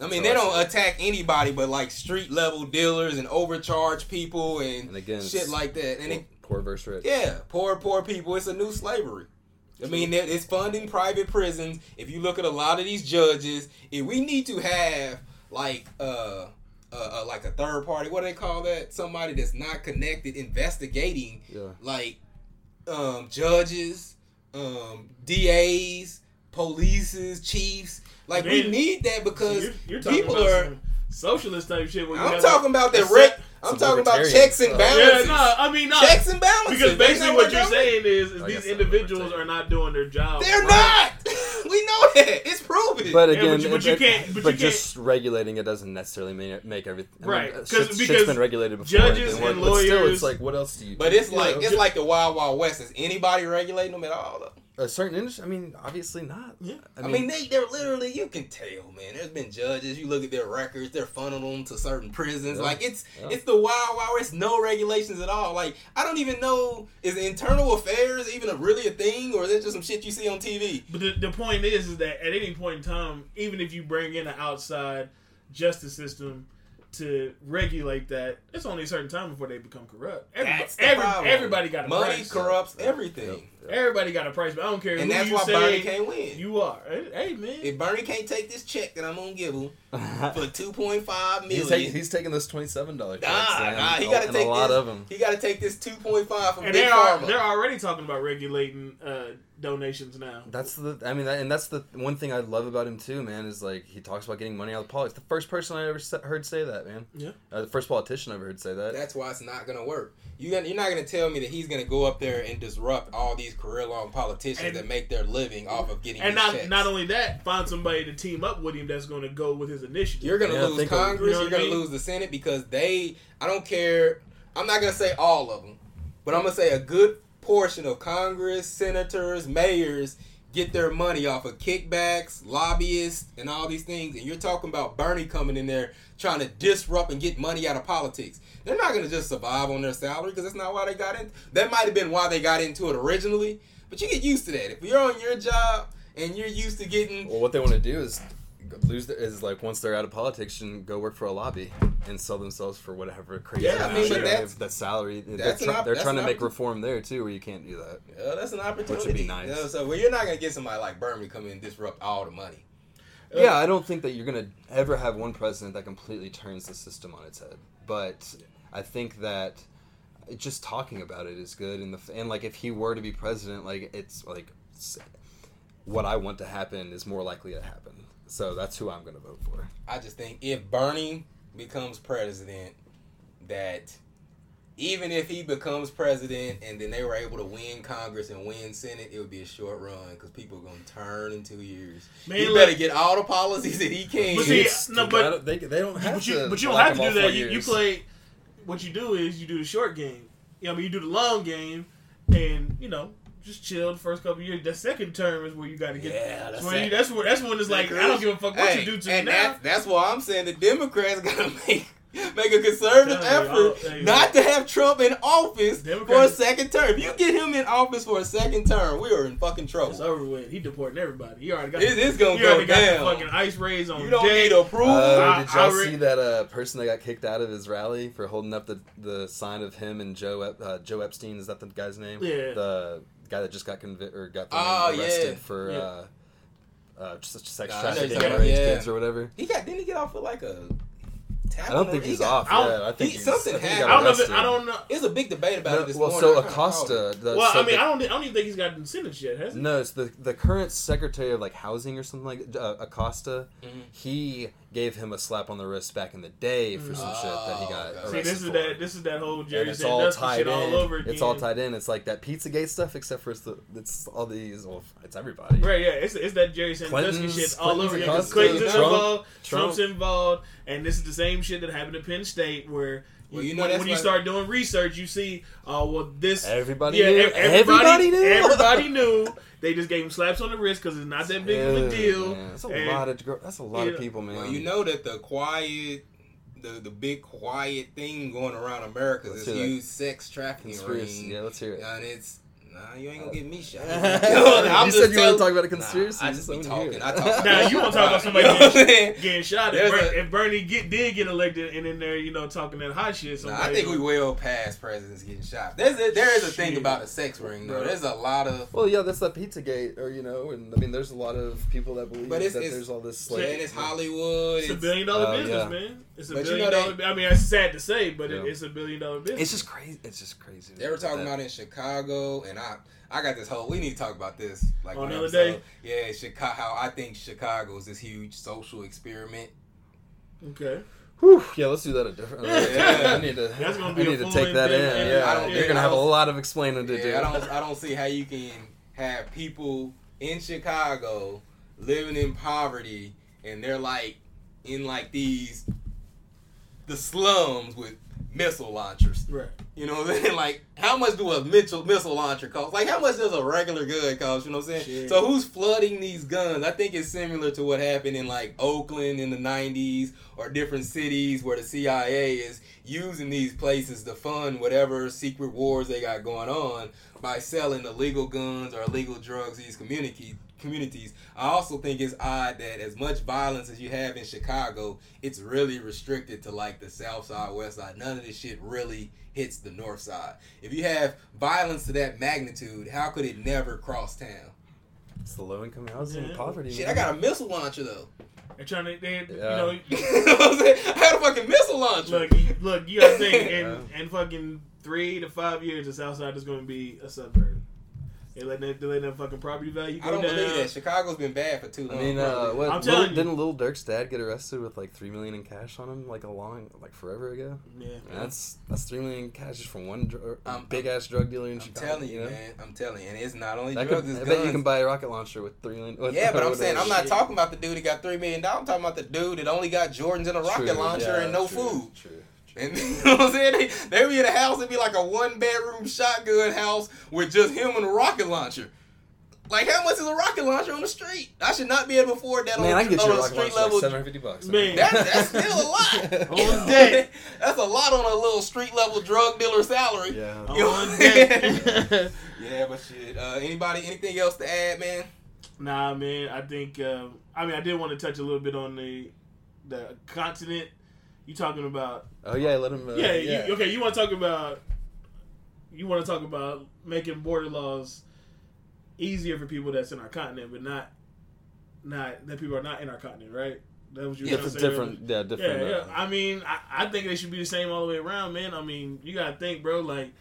I mean, So they don't attack anybody but like street level dealers and overcharge people and, And again, shit like that. And it, poor versus rich. yeah, poor poor people. It's a new slavery. I mean, it's funding private prisons. If you look at a lot of these judges, if we need to have like uh, uh, uh, like a third party. What do they call that? Somebody that's not connected investigating Yeah. like um, judges, um, DAs, polices, chiefs. Like we need that because you're, you're people are. socialist type shit. Where I'm have talking about the a rec. I'm talking about checks and stuff. Yeah, balances. no, I mean no. checks and balances. Because basically what you're they're- saying is, is I these individuals are not doing their job. They're right. not. we know that. It's proven. But Yeah, again, but you- but you can't- but but you can't- just regulating it doesn't necessarily mean make everything Right, I mean, uh, 'cause- shit's- shit's because been regulated before. judges and what- and but still, lawyers- it's like what else do you? But do? it's You like know? it's like the Wild Wild West. Is anybody regulating them at all? Though? A certain industry. I mean, obviously not. Yeah. I mean, they they're literally you can tell, man. There's been judges. You look at their records. They're funneling them to certain prisons. Yeah. Like it's Yeah. it's the Wild Wild West. No regulations at all. Like I don't even know is internal affairs even a, really a thing, or is it just some shit you see on TV? But the, the point is, is that at any point in time, even if you bring in an outside justice system to regulate that, it's only a certain time before they become corrupt. Everybody, That's the every, problem. everybody got a Money price. Money corrupts everything, Yep. Everybody got a price, but I don't care and who that's you why say Bernie can't win. you are. Hey, hey, man. if Bernie can't take this check that I'm gonna give him for two point five million, he's, taking, he's taking those twenty-seven dollars. Nah, nah, he got to take a lot this, of them. He got to take this two point five from and Big they are Pharma. they're already talking about regulating uh, donations now. That's the. I mean, that, and that's the one thing I love about him too, man. Is like he talks about getting money out of politics. The first person I ever sa- heard say that, man. Yeah. Uh, the first politician I ever heard say that. That's why it's not gonna work. You gonna, you're not gonna tell me that he's gonna go up there and disrupt all these career long politicians And- that make their living off of getting And these not checks. not only that, find somebody to team up with him that's going to go with his initiative. You're gonna Yeah, lose think of- Congress. you know you're what I gonna mean? lose the Senate because they. I don't care. I'm not gonna say all of them, but I'm gonna say a good portion of Congress, senators, mayors get their money off of kickbacks, lobbyists, and all these things. And you're talking about Bernie coming in there trying to disrupt and get money out of politics. They're not gonna just survive on their salary because that's not why they got in. That might have been why they got into it originally. But you get used to that. If you're on your job and you're used to getting Well, what they want to do is lose their, is like once they're out of politics and go work for a lobby and sell themselves for whatever crazy Yeah, I mean, but that's- that salary. that's they're try- op- they're trying to make reform there too, where you can't do that. Yeah, that's an opportunity. which would be nice. Yeah, so well, you're not gonna get somebody like Bernie come in and disrupt all the money. Uh, yeah, I don't think that you're gonna ever have one president that completely turns the system on its head. But I think that just talking about it is good, and the and like if he were to be president, like it's like what I want to happen is more likely to happen. So that's who I'm gonna vote for. I just think if Bernie becomes president, that even if he becomes president and then they were able to win Congress and win Senate, it would be a short run because people are gonna turn in two years. Man, he look- better get all the policies that he can. But see, It's- no, I but- don't- they, they don't have but you, to. but you don't have to do that. You, you play. What you do is you do the short game. You know, I mean, you do the long game, and you know, just chill the first couple years. The second term is where you got to get. Yeah, that's that's when, you, that's when that's when it's like I don't give a fuck what Hey, you do to me and now. That, that's why I'm saying the Democrats gotta make make a conservative Tell you, I'll effort you not to have Trump in office for a second term. If you get him in office for a second term, we are in fucking It's trouble. over with. He deporting everybody. He already got. It- it's gonna he go already got down. the fucking ice raids on You don't Jay. need approval. Uh, did y'all re- see that uh, person that got kicked out of his rally for holding up the, the sign of him and Joe Ep- uh, Joe Epstein? Is that the guy's name? Yeah. The guy that just got convicted or got Oh, arrested yeah. for Yeah. uh, uh, sex Nah, trafficking you're talking underage about- yeah. kids or whatever. he got didn't he get off with like a tap I don't think the- he's got- off. I don't- yet. I think he- something I think happened. I don't know. got I don't know. There's a big debate about it this well, morning. so I kinda called Acosta. The, Well, so I mean, the- I don't. I don't even think he's gotten sentenced yet, has he? No, it's the the current secretary of like housing or something like uh, Acosta. Mhm. He gave him a slap on the wrist back in the day for some mm. shit that he oh, got Oh, okay. arrested See, this is for. that. This is that whole Jerry it's all Sandusky tied shit in. all over again. It's all tied in. It's like that Pizzagate stuff, except for it's, the, it's all these. Well, it's everybody. Right, yeah, it's, it's that Jerry Sandusky Clinton's- shit all Clinton's over again. Acosta, Clinton's Trump, involved, Trump. Trump's involved, and this is the same shit that happened at Penn State, where Well, you, you know when, when you start doing research, you see, oh well, this Everybody yeah, knew. ev- everybody, Everybody knew. everybody knew. They just gave him slaps on the wrist because it's not that big of a deal. man. That's a And- lot of that's a lot Yeah. of people, man. Well, you know that the quiet, the the big quiet thing going around America is Let's this that. huge sex trafficking ring, Yeah, let's hear it. and it's Nah, you ain't gonna get me shot. you I'm said you want telling- to talk about a Nah, conspiracy. I just be so talking. here. I talk. Now you want to talk about somebody You know getting, getting shot? If, Ber- a- if Bernie get, did get elected and in there, you know, talking that hot shit, Nah, somebody I think we well past presidents getting shot. There's a, there is a thing about a sex ring though. There's a lot of Well, yeah, that's that Pizzagate, or you know, and I mean, there's a lot of people that believe But it's- that it's- there's all this and like. it's Hollywood. It's a billion dollar Oh, business, yeah. man. It's a But you billion know dollar. they- I mean, it's sad to say, but it, it's a billion dollar business. It's just crazy. It's just crazy. they were talking about in Chicago, and I I got this whole. We need to talk about this like On one another episode. day? Yeah, Chicago. How I think Chicago is this huge social experiment. okay. Whew, yeah, let's do that a different. Yeah. I need to. That's gonna I be a need to take that in. in-depth- Yeah, I don't- you're yeah, gonna have a lot of explaining to do. I don't I don't see how you can have people in Chicago living in poverty and they're like in like these the slums with missile launchers. Right. You know what I'm saying? Like, how much do a missile missile launcher cost? Like, how much does a regular gun cost? You know what I'm saying? Shit. So, who's flooding these guns? I think it's similar to what happened in like Oakland in the '90s or different cities where the CIA is using these places to fund whatever secret wars they got going on by selling illegal guns or illegal drugs these community communities. I also think it's odd that as much violence as you have in Chicago, it's really restricted to like the south side, west side. None of this shit really hits the north side. If you have violence to that magnitude, how could it never cross town? It's the low income housing, Yeah. poverty. Shit, man. I got a missile launcher though. They're trying to, they, you Yeah. know, you know I'm saying? I got a fucking missile launcher. look, you, look, you gotta think, in, Yeah. in fucking three to five years, the South Side is going to be a suburb. They let that, they let that fucking property value go I don't down. believe that. Chicago's been bad for too long. I long. mean, uh, what, I'm little, telling you. didn't Lil Durk's dad get arrested with like three million in cash on him, like a long, like forever ago? Yeah. And that's that's three million in cash just from one dr- I'm- big ass drug dealer in Chicago. I'm telling you, know? man. I'm telling you, and it's not only That drugs. could, it's I bet you can buy a rocket launcher with three million. with- Yeah, but I'm saying I'm not shit. talking about the dude that got three million dollars. I'm talking about the dude that only got Jordans and a rocket True, launcher yeah, and no true, food. True. And you know what I'm saying? They, they be in a house, it'd be like a one bedroom shotgun house with just him and a rocket launcher. Like, how much is a rocket launcher on the street? I should not be able to afford that Man, on, I get on you a a rocket street launcher level. like seven hundred fifty bucks. Man. That, that's still a lot. On deck. that's a lot on a little street level drug dealer salary. Yeah. You know On deck. Yeah, but shit. Uh, anybody, anything else to add, man? Nah, man. I think. Uh, I mean, I did want to touch a little bit on the the continent. You talking about? Oh yeah, let him. Uh, yeah, yeah. You, okay. You want to talk about? You want to talk about making border laws easier for people that's in our continent, but not not that people are not in our continent, right? That was you Yeah, were Different, saying different, yeah, Yeah, different. yeah. uh, I mean, I, I think they should be the same all the way around, man. I mean, you gotta think, bro. Like,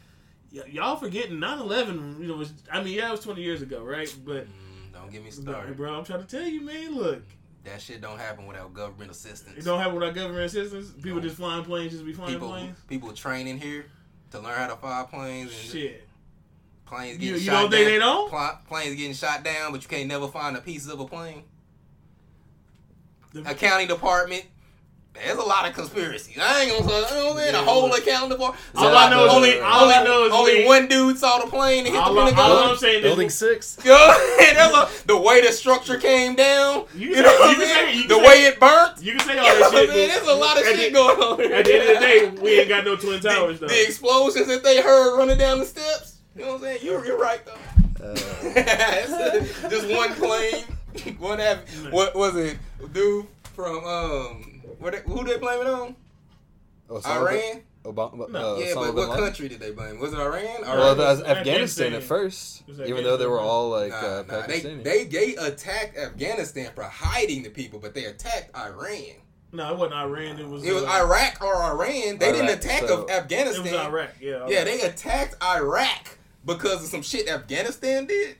y- y'all forgetting 9-11, You know, was I mean, yeah, it was twenty years ago, right? But, Mm, don't get me but, started. bro, I'm trying to tell you, man. Look, That shit don't happen without government assistance. it don't happen without government assistance. People No. just flying planes, just be flying people, planes. people training here to learn how to fly planes and Shit, planes getting you shot don't think down. they don't? Pla- planes getting shot down, but you can't never find the pieces of a plane. The- Accounting department. There's a lot of conspiracies. I ain't gonna say, you know what I'm saying? Yeah, The whole look. accounting department. All I know is- only, all only, I know is only we- one dude saw the plane and hit all, the I- Pentagon. all I'm saying Building is, six. Yo, that's a- the way the structure came down, You you, know say- what you I'm saying? say- you the can way say- it burnt. you can say all that shit. I mean? but There's a lot of shit the- going on. here. At the end of the day, we ain't got no twin towers though. the, the explosions that they heard running down the steps. You know what I'm saying? You're, you're right though. Uh, just one plane. One have, what was it? Dude from um, where they, who they blame it on? Osama Iran. Obama, No. uh, yeah, Osama but what Laden? country did they blame? Was it Iran? Or Well, it was was Afghanistan Afghanistan. at first, It was even though they were all like Nah, uh, nah, they, Pakistani. they they attacked Afghanistan for hiding the people, but they attacked Iran. No, it wasn't Iran. It was. It was uh, Iraq or Iran. They didn't attack so- of It was Iraq. Yeah. Yeah, they attacked Iraq because of some shit Afghanistan did.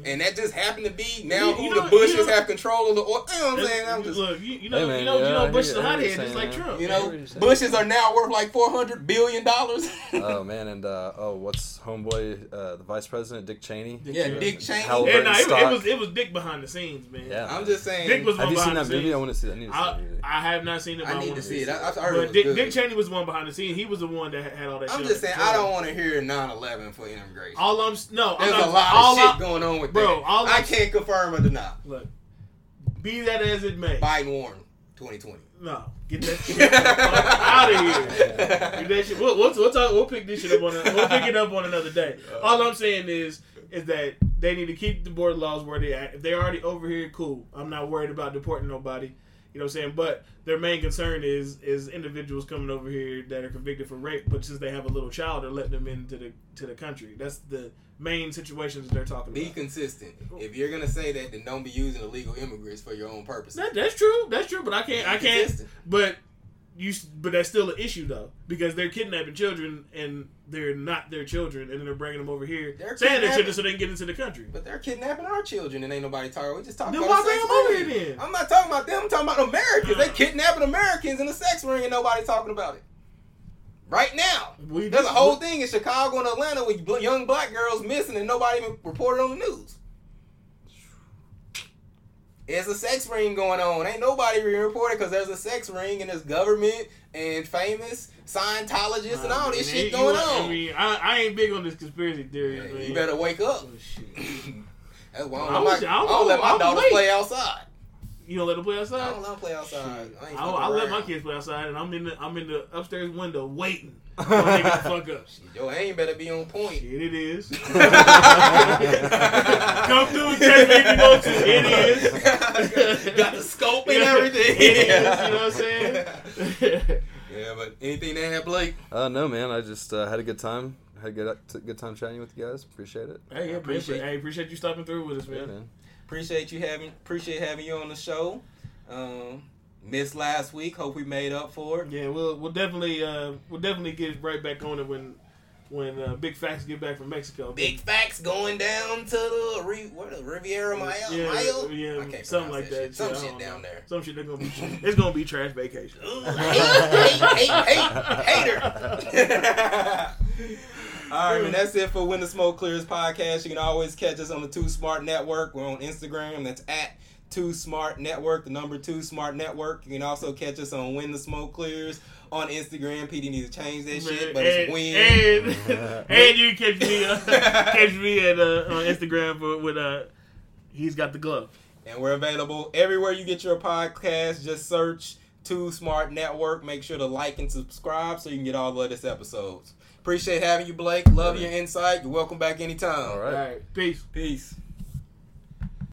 Amen. And that just happened to be now You- who you the Bushes you know- have control of the oil. You know what I'm saying? I'm just, Look, you, you know, Hey, man, you know, you know, I Bush is hear- a I hear hothead, just like saying, Trump. you know, what you're saying. Bushes are now worth like four hundred billion dollars. oh man, and uh, oh, what's homeboy, uh, the vice president, Dick Cheney? Dick yeah, Cheney. Dick Cheney. Yeah, nah, it, stock. it was it was Dick behind the scenes, man. Yeah. I'm just saying. Dick was Have you seen behind that the movie? scenes. I want to see. I need to see I. I have not seen it. but I need to see it. I, I heard it But Dick, good. Dick Cheney was the one behind the scenes. He was the one that had all that. I'm just saying I don't want to hear 9/11 for immigration. All I'm no, There's a lot of shit going on with Bro, that. all I I'm- can't confirm or deny. Look, be that as it may, Biden warned. 2020. No, get that shit out of here. Get that shit. We'll, we'll, we'll, talk, we'll pick this shit up on. A, we'll pick it up on another day. All I'm saying is, is that they need to keep the border laws where they at. If they're already over here, cool. I'm not worried about deporting nobody. You know what I'm saying? But their main concern is is individuals coming over here that are convicted for rape, but since they have a little child, they're letting them into the to the country. That's the main situations that they're talking Be about. consistent. If you're gonna say that, then don't be using illegal immigrants for your own purposes. That, that's true. That's true. But I can't. I can't. consistent. But you. But that's still an issue though, because they're kidnapping children and they're not their children, and then they're bringing them over here, They're saying they're children so they can get into the country. But they're kidnapping our children and ain't nobody talking. We just talking Then about why bring 'em over here then? I'm not talking about them. I'm talking about Americans. They kidnapping Americans in the sex ring and nobody talking about it. Right now. We There's a just- whole thing in Chicago and Atlanta with young black girls missing and nobody even reported on the news. There's a sex ring going on. Ain't nobody reported because there's a sex ring and there's government and famous Scientologists and all this I shit going on. I mean, I, I ain't big on this conspiracy theory. Yeah, you better wake up. Oh. That's why I I don't, was- let I my, I don't let I my late. play outside. You don't let them play outside. I don't let them play outside. I, ain't I, I let my kids play outside, and I'm in the I'm in the upstairs window waiting for a nigga to fuck up. Your aim better be on point. Shit, it is. Come through and check me if you want to. It is. Got the scope and everything. It is. You know what I'm saying? Yeah, but anything to add, Blake? Uh, no, man. I just uh, had a good time. Had a good, good time chatting with you guys. Appreciate it. hey, yeah, I appreciate appreciate. Hey, appreciate you stopping through with us, Yeah, man. Man. Appreciate you having appreciate having you on the show. Um, missed last week. Hope we made up for it. Yeah, we'll we'll definitely uh, we'll definitely get right back on it when when uh, Big Facts get back from Mexico. Big facts going down to the Re- what the Riviera Maya, yeah, Mile? yeah, something like that. Shit. Some Yeah, shit down know. there. Some shit they're gonna be. it's gonna be trash vacation. Ooh, hate, hate, hate, hater. All right, man. That's it for When the Smoke Clears podcast. You can always catch us on the Too Smart Network. We're on Instagram. That's at Too Smart Network. The number Two Smart Network. You can also catch us on When the Smoke Clears on Instagram. PD needs to change that shit, but it's When. and, and you can catch me uh, catch me at uh, on Instagram for, with uh he's got the glove. And we're available everywhere you get your podcast. Just search Too Smart Network. Make sure to like and subscribe so you can get all the latest episodes. Appreciate having you, Blake. Love your insight. You're welcome back anytime. All All right. right, peace. Peace.